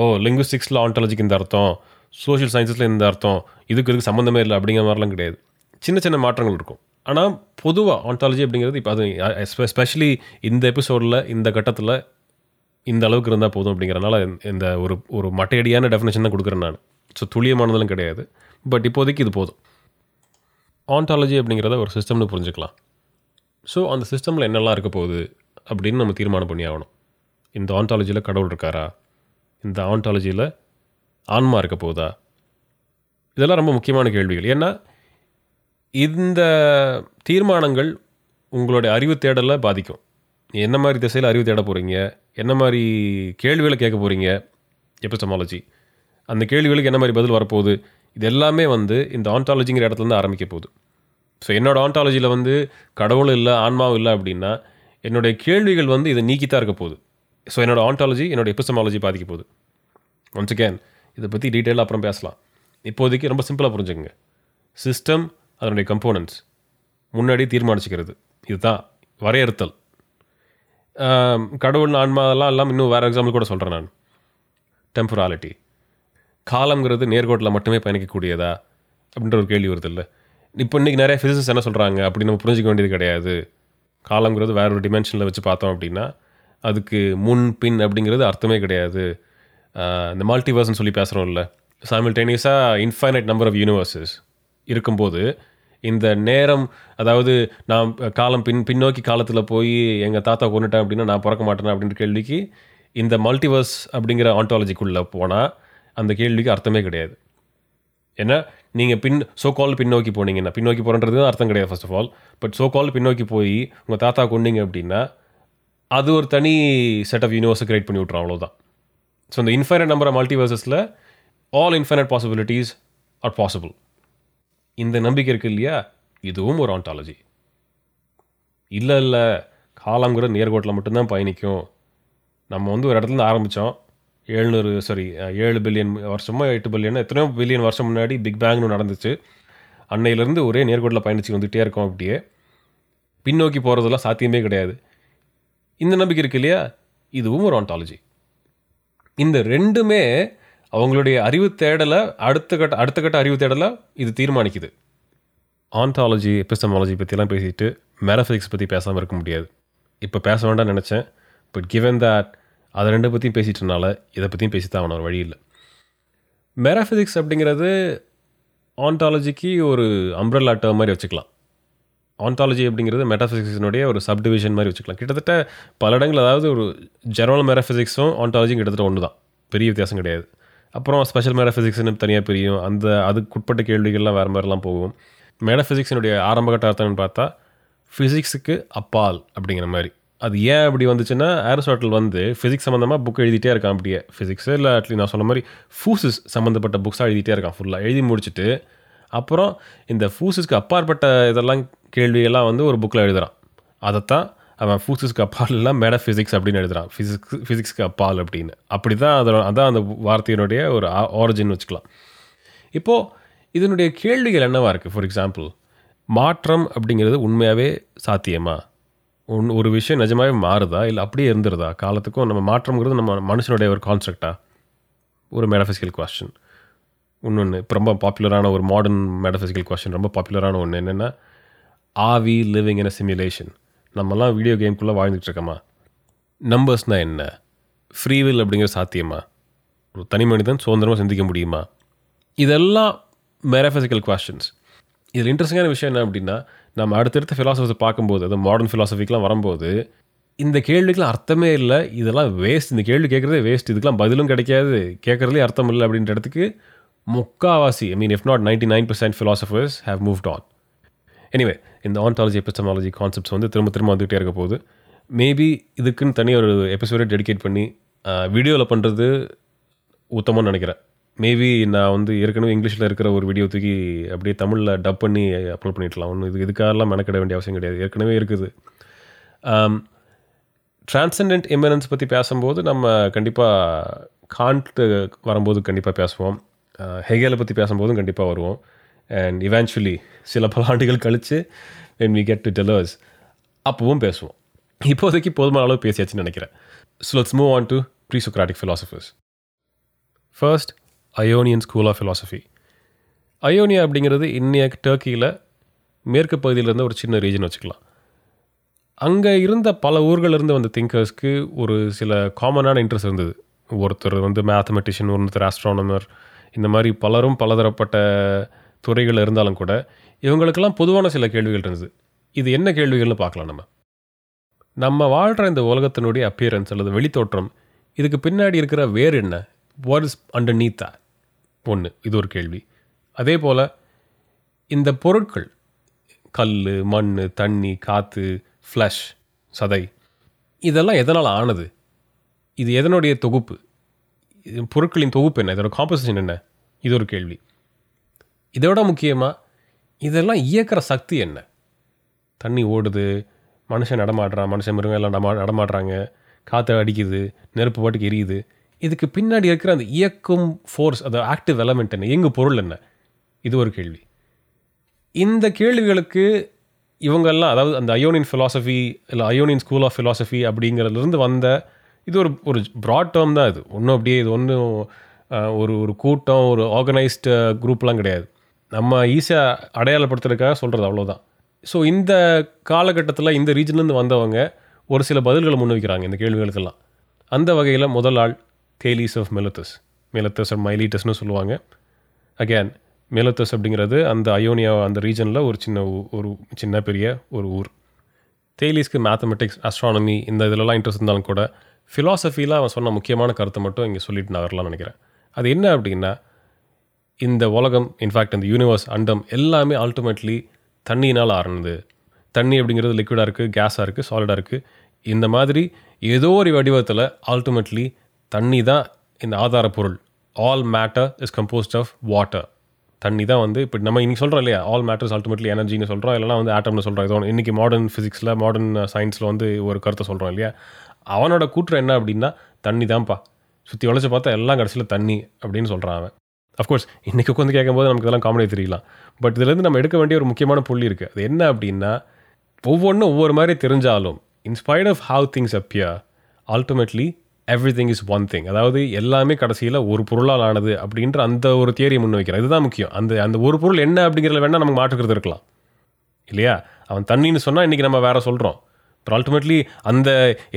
ஓ லிங்குஸ்டிக்ஸில் ஆண்டாலஜிக்கு இந்த அர்த்தம் சோஷியல் சயின்ஸஸில் இந்த அர்த்தம் இதுக்கு இதுக்கு சம்மந்தமே இல்லை அப்படிங்கிற மாதிரிலாம் கிடையாது. சின்ன சின்ன மாற்றங்கள் இருக்கும். ஆனால் பொதுவாக ஆன்டாலஜி அப்படிங்கிறது இப்போ அது எஸ்பெஷலி இந்த எபிசோடில் இந்த கட்டத்தில் இந்த அளவுக்கு இருந்தால் போதும் அப்படிங்கிறனால இந்த ஒரு ஒரு மட்டையடியான டெஃபினேஷன் தான் கொடுக்குறேன் நான். ஸோ துல்லியமானதெல்லாம் கிடையாது. பட் இப்போதைக்கு இது போதும். ஆன்டாலஜி அப்படிங்கிறத ஒரு சிஸ்டம்னு புரிஞ்சுக்கலாம். ஸோ அந்த சிஸ்டமில் என்னெல்லாம் இருக்க போகுது அப்படின்னு நம்ம தீர்மானம் பண்ணி ஆகணும். இந்த ஆன்டாலஜியில் கடவுள் இருக்காரா? இந்த ஆன்டாலஜியில் ஆன்மா இருக்க போகுதா இதெல்லாம் ரொம்ப முக்கியமான கேள்விகள். ஏன்னா இந்த தீர்மானங்கள் உங்களுடைய அறிவு தேடலை பாதிக்கும். என்ன மாதிரி திசையில் அறிவு தேட போகிறீங்க என்ன மாதிரி கேள்விகளை கேட்க போகிறீங்க எபிசமாலஜி அந்த கேள்விகளுக்கு என்ன மாதிரி பதில் வரப்போகுது? இது எல்லாமே வந்து இந்த ஆண்டாலஜிங்கிற இடத்துலருந்து ஆரம்பிக்க போகுது. ஸோ என்னோடய ஆண்டாலஜியில் வந்து கடவுள் இல்லை ஆன்மாவும் இல்லை அப்படின்னா என்னுடைய கேள்விகள் வந்து இதை நீக்கித்தான் இருக்க போகுது. ஸோ என்னோட ஆண்டாலஜி என்னோட எபிசமாலஜி பாதிக்க போகுது. ஒன்ஸ் அகேன் இதை பற்றி டீட்டெயிலாக அப்புறம் பேசலாம். இப்போதைக்கு ரொம்ப சிம்பிளாக புரிஞ்சுக்கங்க. சிஸ்டம் அதனுடைய கம்போனன்ட்ஸ் முன்னாடி தீர்மானிச்சுக்கிறது. இதுதான் வரையறுத்தல். கடவுள் ஆன்மா அதெல்லாம் எல்லாம் இன்னும் வேறு எக்ஸாம்பிள் கூட சொல்கிறேன் நான். டெம்பராலிட்டி காலம்ங்கிறது நேர்கோட்டில் மட்டுமே பயணிக்கக்கூடியதா? அப்படின்ற ஒரு கேள்வி வருது இல்லை? இப்போ இன்றைக்கி நிறைய ஃபிசிக்ஸ் என்ன சொல்கிறாங்க அப்படி நம்ம புரிஞ்சிக்க வேண்டியது கிடையாது. காலம்ங்கிறது வேற ஒரு டிமென்ஷனில் வச்சு பார்த்தோம் அப்படின்னா அதுக்கு முன் பின் அப்படிங்கிறது அர்த்தமே கிடையாது. இந்த மல்டிவர்ஸ்னு சொல்லி பேசுகிறோம் இல்லை சைமில்டேனியஸாக இன்ஃபைனைட் நம்பர் ஆஃப் யூனிவர்சஸ் இருக்கும்போது இந்த நேரம் அதாவது நான் காலம் பின் பின்னோக்கி காலத்தில் போய் எங்கள் தாத்தா கொண்டுட்டேன் அப்படின்னா நான் பிறக்க மாட்டேன் அப்படின்ற கேள்விக்கு இந்த மல்டிவர்ஸ் அப்படிங்கிற ஆண்டாலஜிக்குள்ளே போனால் அந்த கேள்விக்கு அர்த்தமே கிடையாது. ஏன்னா நீங்கள் பின் சோ கால் பின்னோக்கி போனீங்கன்னா பின்னோக்கி போகிறன்றது அர்த்தம் கிடையாது first of all but so call பின்னோக்கி போய் உங்கள் தாத்தா கொண்டீங்க அப்படின்னா அது ஒரு தனி செட் ஆஃப் யூனிவர்ஸை கிரியேட் பண்ணி விட்றோம் அவ்வளோதான் ஸோ இந்த infinite number of மல்டிவர்சஸில் all infinite possibilities are possible இந்த நம்பிக்கை இருக்கு இல்லையா? இதுவும் ஒரு ஆண்டாலஜி இல்லை இல்லை காலங்கிற நேர்கோட்டில் மட்டும்தான் பயணிக்கும். நம்ம வந்து ஒரு இடத்துல ஆரம்பித்தோம் எழுநூறு சாரி ஏழு பில்லியன் வருஷமோ எட்டு பில்லியன் எத்தனையோ பில்லியன் வருஷம் முன்னாடி பிக் பேங்னு நடந்துச்சு. அன்னையிலேருந்து ஒரே நேர்கோட்டில் பயணிச்சு வந்துகிட்டே இருக்கோம் அப்படியே. பின்னோக்கி போகிறதெல்லாம் சாத்தியமே கிடையாது. இந்த நம்பிக்கை இருக்கு இல்லையா? இதுவும் ஒரு ஆண்டாலஜி இந்த ரெண்டுமே அவங்களுடைய அறிவு தேடலை அடுத்த கட்ட அடுத்த கட்ட அறிவு தேடலை இது தீர்மானிக்குது. ஆண்டாலஜி எபிஸ்டமாலஜி பற்றிலாம் பேசிட்டு மேரஃபிக்ஸ் பற்றி பேசாமல் இருக்க முடியாது. இப்போ பேச வேண்டாம்னு நினச்சேன். பட் கிவன் தட் அதை ரெண்டு பற்றியும் பேசிட்டனால இதை பற்றியும் பேசி தான் ஒரு வழி இல்லை மெராஃபிசிக்ஸ் அப்படிங்கிறது ஆண்டாலஜிக்கு ஒரு அம்ப்ரல்லா டேர்ம் மாதிரி வச்சுக்கலாம். ஆன்டாலஜி அப்படிங்கிறது மெட்டாஃபிசிக்ஸினுடைய ஒரு சப்டிவிஷன் மாதிரி வச்சுக்கலாம். கிட்டத்தட்ட பல இடங்கள் அதாவது ஒரு ஜெனரல் மெராஃபிசிக்ஸும் ஆண்டாலஜியும் கிட்டத்தட்ட ஒன்று தான் பெரிய வித்தியாசம் கிடையாது. அப்புறம் ஸ்பெஷல் மெராஃபிசிக்ஸ்னு தனியாக பிரியும். அந்த அதுக்குட்பட்ட கேள்விகள்லாம் வேறு மாதிரிலாம் போகும். மெட்டாஃபிசிக்ஸினுடைய ஆரம்பகட்ட அர்த்தம்னு பார்த்தா ஃபிசிக்ஸுக்கு அப்பால் அப்படிங்கிற மாதிரி. அது ஏன் அப்படி வந்துச்சுன்னா ஆரிஸ்டாட்டில் வந்து ஃபிசிக்ஸ் சம்மந்தமாக புக் எழுதிட்டே இருக்கான் அப்படியே. ஃபிசிக்ஸ் இல்லை அட்லீஸ்ட் நான் சொன்ன மாதிரி ஃபூசிஸ் சம்மந்தப்பட்ட புக்ஸாக எழுதிட்டே இருக்கான் ஃபுல்லாக எழுதி முடிச்சுட்டு அப்புறம் இந்த ஃபூசிஸ்க்கு அப்பாற்பட்ட இதெல்லாம் கேள்வியெல்லாம் வந்து ஒரு புக்கில் எழுதுகிறான் அதைத்தான் அவன் ஃபூசிஸ்க்கு அப்பால் மேட ஃபிசிக்ஸ் அப்படின்னு எழுதுகிறான் ஃபிசிக்ஸ் ஃபிசிக்ஸ்க்கு அப்பால் அப்படின்னு. அப்படி தான் அதோட அதான் அந்த வார்த்தையினுடைய ஒரு ஆரிஜின் வச்சுக்கலாம். இப்போது இதனுடைய கேள்விகள் என்னவா இருக்குது ஃபார் எக்ஸாம்பிள் மாற்றம் அப்படிங்கிறது உண்மையாகவே சாத்தியமா? ஒன் ஒரு விஷயம் நிஜமாகவே மாறுதா? இல்லை அப்படியே இருந்துருதா? காலத்துக்கும் நம்ம மாற்றம்ங்கிறது நம்ம மனுஷனுடைய ஒரு கான்செப்டா ஒரு மெடஃபிசிக்கல் கொஸ்டின் இன்னொன்று இப்போ ரொம்ப பாப்புலரான ஒரு மாடர்ன் மெடஃபிசிக்கல் கொஸ்டின் ரொம்ப பாப்புலரான ஒன்று என்னென்னா are we living in a simulation நம்மலாம் வீடியோ கேம்குள்ளே வாழ்ந்துட்டுருக்கோமா நம்பர்ஸ்னால் என்ன? ஃப்ரீவில் அப்படிங்கிற சாத்தியமா? ஒரு தனி மனிதன் சுதந்திரமாக சிந்திக்க முடியுமா? இதெல்லாம் மெரஃபிசிக்கல் கொஸ்டின்ஸ் இதில் இன்ட்ரெஸ்டிங்கான விஷயம் என்ன அப்படின்னா நம்ம அடுத்தடுத்த ஃபிலாசபர்ஸை பார்க்கும்போது அது மாடர்ன் ஃபிலாசபிக்கெலாம் வரும்போது இந்த கேள்விக்கெலாம் அர்த்தமே இல்லை இதெல்லாம் வேஸ்ட் இந்த கேள்வி கேட்குறதே வேஸ்ட் இதுக்கெலாம் பதிலும் கிடைக்காது கேட்குறதுலே அர்த்தம் இல்லை அப்படின்ற இடத்துக்கு முக்காவாசி I mean if not ninety nine percent philosophers have moved on anyway இந்த ஆன்டாலஜி எபிஸ்டமாலஜி கான்செப்ட்ஸ் வந்து திரும்ப திரும்ப வந்துகிட்டே இருக்க போகுது. மேபி இதுக்குன்னு தனி ஒரு எபிசோடே டெடிகேட் பண்ணி வீடியோவில் பண்ணுறது உத்தமம்னு நினைக்கிறேன். மேபி நான் வந்து ஏற்கனவே இங்கிலீஷில் இருக்கிற ஒரு வீடியோ தூக்கி அப்படியே தமிழில் டப் பண்ணி அப்லோட் பண்ணிடலாம். ஒன்றும் இது இதுக்காகலாம் மெனக்கிட வேண்டிய அவசியம் கிடையாது. ஏற்கனவே இருக்குது. டிரான்செண்டன்ட் எமினன்ஸ் பற்றி பேசும்போது நம்ம கண்டிப்பாக காண்ட்டு வரும்போது கண்டிப்பாக பேசுவோம். Uh, ஹெகேலை பற்றி பேசும்போதும் கண்டிப்பாக வருவோம். அண்ட் இவென்ச்சுவலி சில பல ஆண்டுகள் கழித்து when we get to Thales அப்பவும் பேசுவோம். இப்போதைக்கு போதுமான அளவு பேசியாச்சுன்னு நினைக்கிறேன். So let's move on to pre Socratic philosophers first Ionian school of philosophy Ionia அப்படிங்கிறது இன்னைய டர்க்கியில் மேற்கு பகுதியில் இருந்த ஒரு சின்ன ரீஜன் வச்சுக்கலாம். அங்கே இருந்த பல ஊர்களிலிருந்து இருந்து வந்த திங்கர்ஸ்க்கு ஒரு சில காமனான இன்ட்ரெஸ்ட் இருந்தது. ஒருத்தர் வந்து மேத்தமெட்டிஷியன் ஒருத்தர் ஆஸ்ட்ரானமர் இந்த மாதிரி பலரும் பலதரப்பட்ட துறைகள் இருந்தாலும் கூட இவங்களுக்கெல்லாம் பொதுவான சில கேள்விகள் இருந்தது. இது என்ன கேள்விகள்னு பார்க்கலாம் நம்ம. நம்ம வாழ்கிற இந்த உலகத்தினுடைய அப்பியரன்ஸ் அல்லது வெளித்தோற்றம் இதுக்கு பின்னாடி இருக்கிற வேறு என்ன? வாட் இஸ் அண்டர் நீத்தா ஒன்று இது ஒரு கேள்வி. அதே போல் இந்த பொருட்கள் கல் மண் தண்ணி காற்று ஃப்ளஷ் சதை இதெல்லாம் எதனால் ஆனது? இது எதனுடைய தொகுப்பு? இது பொருட்களின் தொகுப்பு என்ன? இதோட காம்போசிஷன் என்ன? இது ஒரு கேள்வி. இதோட முக்கியமாக இதெல்லாம் இயக்கிற சக்தி என்ன? தண்ணி ஓடுது மனுஷன் நடமாடுறான் மனுஷன் மிருகம் எல்லாம் நடமா நடமாடுறாங்க காற்றை அடிக்குது நெருப்பு பாட்டுக்கு எரியுது இதுக்கு பின்னாடி இருக்கிற அந்த இயக்கும் ஃபோர்ஸ் அந்த ஆக்டிவ் எலமெண்ட் என்ன? இயங்கு பொருள் என்ன? இது ஒரு கேள்வி. இந்த கேள்விகளுக்கு இவங்கெல்லாம் அதாவது அந்த அயோனின் ஃபிலாசபி இல்லை அயோனின் ஸ்கூல் ஆஃப் ஃபிலாசபி அப்படிங்கிறதுலேருந்து வந்த இது ஒரு ஒரு ப்ராட் டேர்ம் தான் இது. ஒன்றும் அப்படியே இது ஒன்றும் ஒரு ஒரு கூட்டம் ஒரு ஆர்கனைஸ்டு குரூப்லாம் கிடையாது. நம்ம ஈஸியாக அடையாளப்படுத்துறதுக்காக சொல்கிறது அவ்வளோதான் ஸோ இந்த காலகட்டத்தில் இந்த ரீஜன்லேருந்து வந்தவங்க ஒரு சில பதில்களை முன்வைக்கிறாங்க இந்த கேள்விகளுக்கெல்லாம். அந்த வகையில் முதல் ஆள் தேலீஸ் ஆஃப் மெலத்தஸ் மெலத்தஸ் அண்ட் மைலீட்டஸ்னு சொல்லுவாங்க. அகேன் மெலத்தஸ் அப்படிங்கிறது அந்த அயோனியா அந்த ரீஜனில் ஒரு சின்ன ஊ- ஒரு சின்ன பெரிய ஒரு ஊர். தேலீஸ்க்கு மேத்தமெட்டிக்ஸ் அஸ்ட்ரானமி இந்த இதிலலாம் இன்ட்ரெஸ்ட் இருந்தாலும் கூட ஃபிலாசபியில் அவன் சொன்ன முக்கியமான கருத்தை மட்டும் இங்கே சொல்லிட்டு நான் வரலாம்னு நினைக்கிறேன். அது என்ன அப்படின்னா இந்த உலகம் இன்ஃபேக்ட் இந்த யூனிவர்ஸ் அண்டம் எல்லாமே அல்டிமேட்லி தண்ணியினால் ஆறுனது. தண்ணி அப்படிங்கிறது லிக்விடாக இருக்குது கேஸாக இருக்குது சாலிடாக இருக்குது இந்த மாதிரி ஏதோ ஒரு வடிவத்தில் அல்டிமேட்லி தண்ணி தான் இந்த ஆதாரப்பொருள் all matter is composed of water தண்ணி தான் வந்து இப்போ நம்ம இன்னைக்கு சொல்கிறோம் இல்லையா? ஆல் மேட்டர்ஸ் அல்டிமேட்லி எனர்ஜின்னு சொல்கிறோம் இல்லைனா வந்து ஆட்டம்னு சொல்கிறோம் இதோ இன்றைக்கி மாடர்ன் ஃபிசிக்ஸில் மாடர்ன் சயின்ஸில் வந்து ஒரு கருத்தை சொல்கிறோம் இல்லையா? அவனோட கூற்று என்ன அப்படின்னா தண்ணி தான்ப்பா. சுற்றி உழைச்சி பார்த்தா எல்லாம் கடைசியில் தண்ணி அப்படின்னு சொல்கிறான் அவன். அஃப்கோர்ஸ் இன்றைக்கி உட்காந்து கேட்கும்போது நமக்கு இதெல்லாம் காமெடி தெரியலாம். பட் இதுலேருந்து நம்ம எடுக்க வேண்டிய ஒரு முக்கியமான புள்ளி இருக்குது அது என்ன அப்படின்னா ஒவ்வொன்றும் ஒவ்வொரு மாதிரி தெரிஞ்சாலும் inspired of how things appear ultimately everything is one thing அதாவது எல்லாமே கடைசியில் ஒரு பொருளால் ஆனது அப்படின்ற அந்த ஒரு தியரியை முன்வைக்கிறேன் இதுதான் முக்கியம். அந்த அந்த ஒரு பொருள் என்ன அப்படிங்கிறத வேணால் நமக்கு மாற்றுக்கிறது இருக்கலாம். இல்லையா? அவன் தண்ணின்னு சொன்னால் இன்றைக்கி நம்ம வேறு சொல்கிறோம் பட் அல்டிமேட்லி அந்த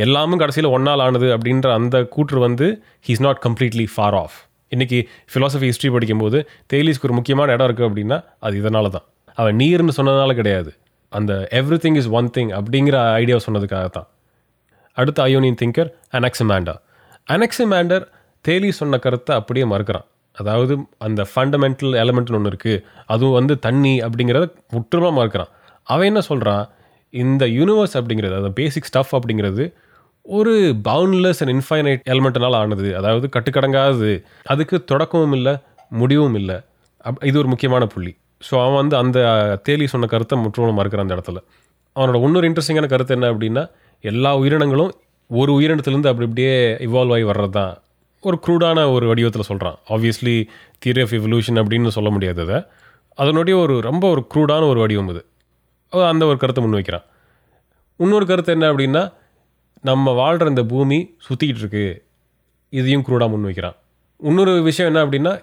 எல்லாமும் கடைசியில் ஒன்னால் ஆனது அப்படின்ற அந்த கூற்று வந்து he's not completely far off இன்றைக்கி ஃபிலாசபி ஹிஸ்ட்ரி படிக்கும்போது தேலீஸ்க்கு ஒரு முக்கியமான இடம் இருக்குது அப்படின்னா அது இதனால தான். அவன் நீர்னு சொன்னதுனால கிடையாது. அந்த everything is one thing அப்படிங்கிற ஐடியா சொன்னதுக்காக தான் அடுத்த Ionian thinker Anaximander Anaximander Thales சொன்ன கருத்தை அப்படியே மறுக்கிறான். அதாவது அந்த ஃபண்டமெண்டல் எலமெண்ட்னு ஒன்று இருக்குது அதுவும் வந்து தண்ணி அப்படிங்கிறத முற்றுமாக மறுக்கிறான். அவன் என்ன சொல்கிறான் இந்த யூனிவர்ஸ் அப்படிங்கிறது அந்த பேசிக் ஸ்டஃப் அப்படிங்கிறது ஒரு பவுண்ட்லெஸ் அண்ட் இன்ஃபைனைட் எலமெண்ட்னால ஆனது. அதாவது கட்டுக்கடங்காதது. அதுக்கு தொடக்கமும் இல்லை முடிவும் இல்லை. அப் இது ஒரு முக்கியமான புள்ளி. ஸோ அவன் வந்து அந்த தேலி சொன்ன கருத்தை முற்றிலும் மறுக்கிறான் அந்த இடத்துல. அவனோட இன்னொரு இன்ட்ரெஸ்டிங்கான கருத்து என்ன அப்படின்னா எல்லா உயிரினங்களும் ஒரு உயிரினத்துலேருந்து அப்படி அப்படியே இவால்வ் ஆகி வர்றது தான் ஒரு க்ரூடான ஒரு வடிவத்தில் சொல்கிறான் ஆப்வியஸ்லி தியரி ஆஃப் எவல்யூஷன் அப்படின்னு சொல்ல முடியாது அதை. அதனுடைய ஒரு ரொம்ப ஒரு க்ரூடான ஒரு வடிவம் இது அந்த ஒரு கருத்தை முன்வைக்கிறான். இன்னொரு கருத்து என்ன அப்படின்னா நம்ம வாழ்கிற இந்த பூமி சுற்றிக்கிட்டு இருக்கு. இதையும் க்ரூடாக முன்வைக்கிறான். இன்னொரு விஷயம் என்ன அப்படின்னா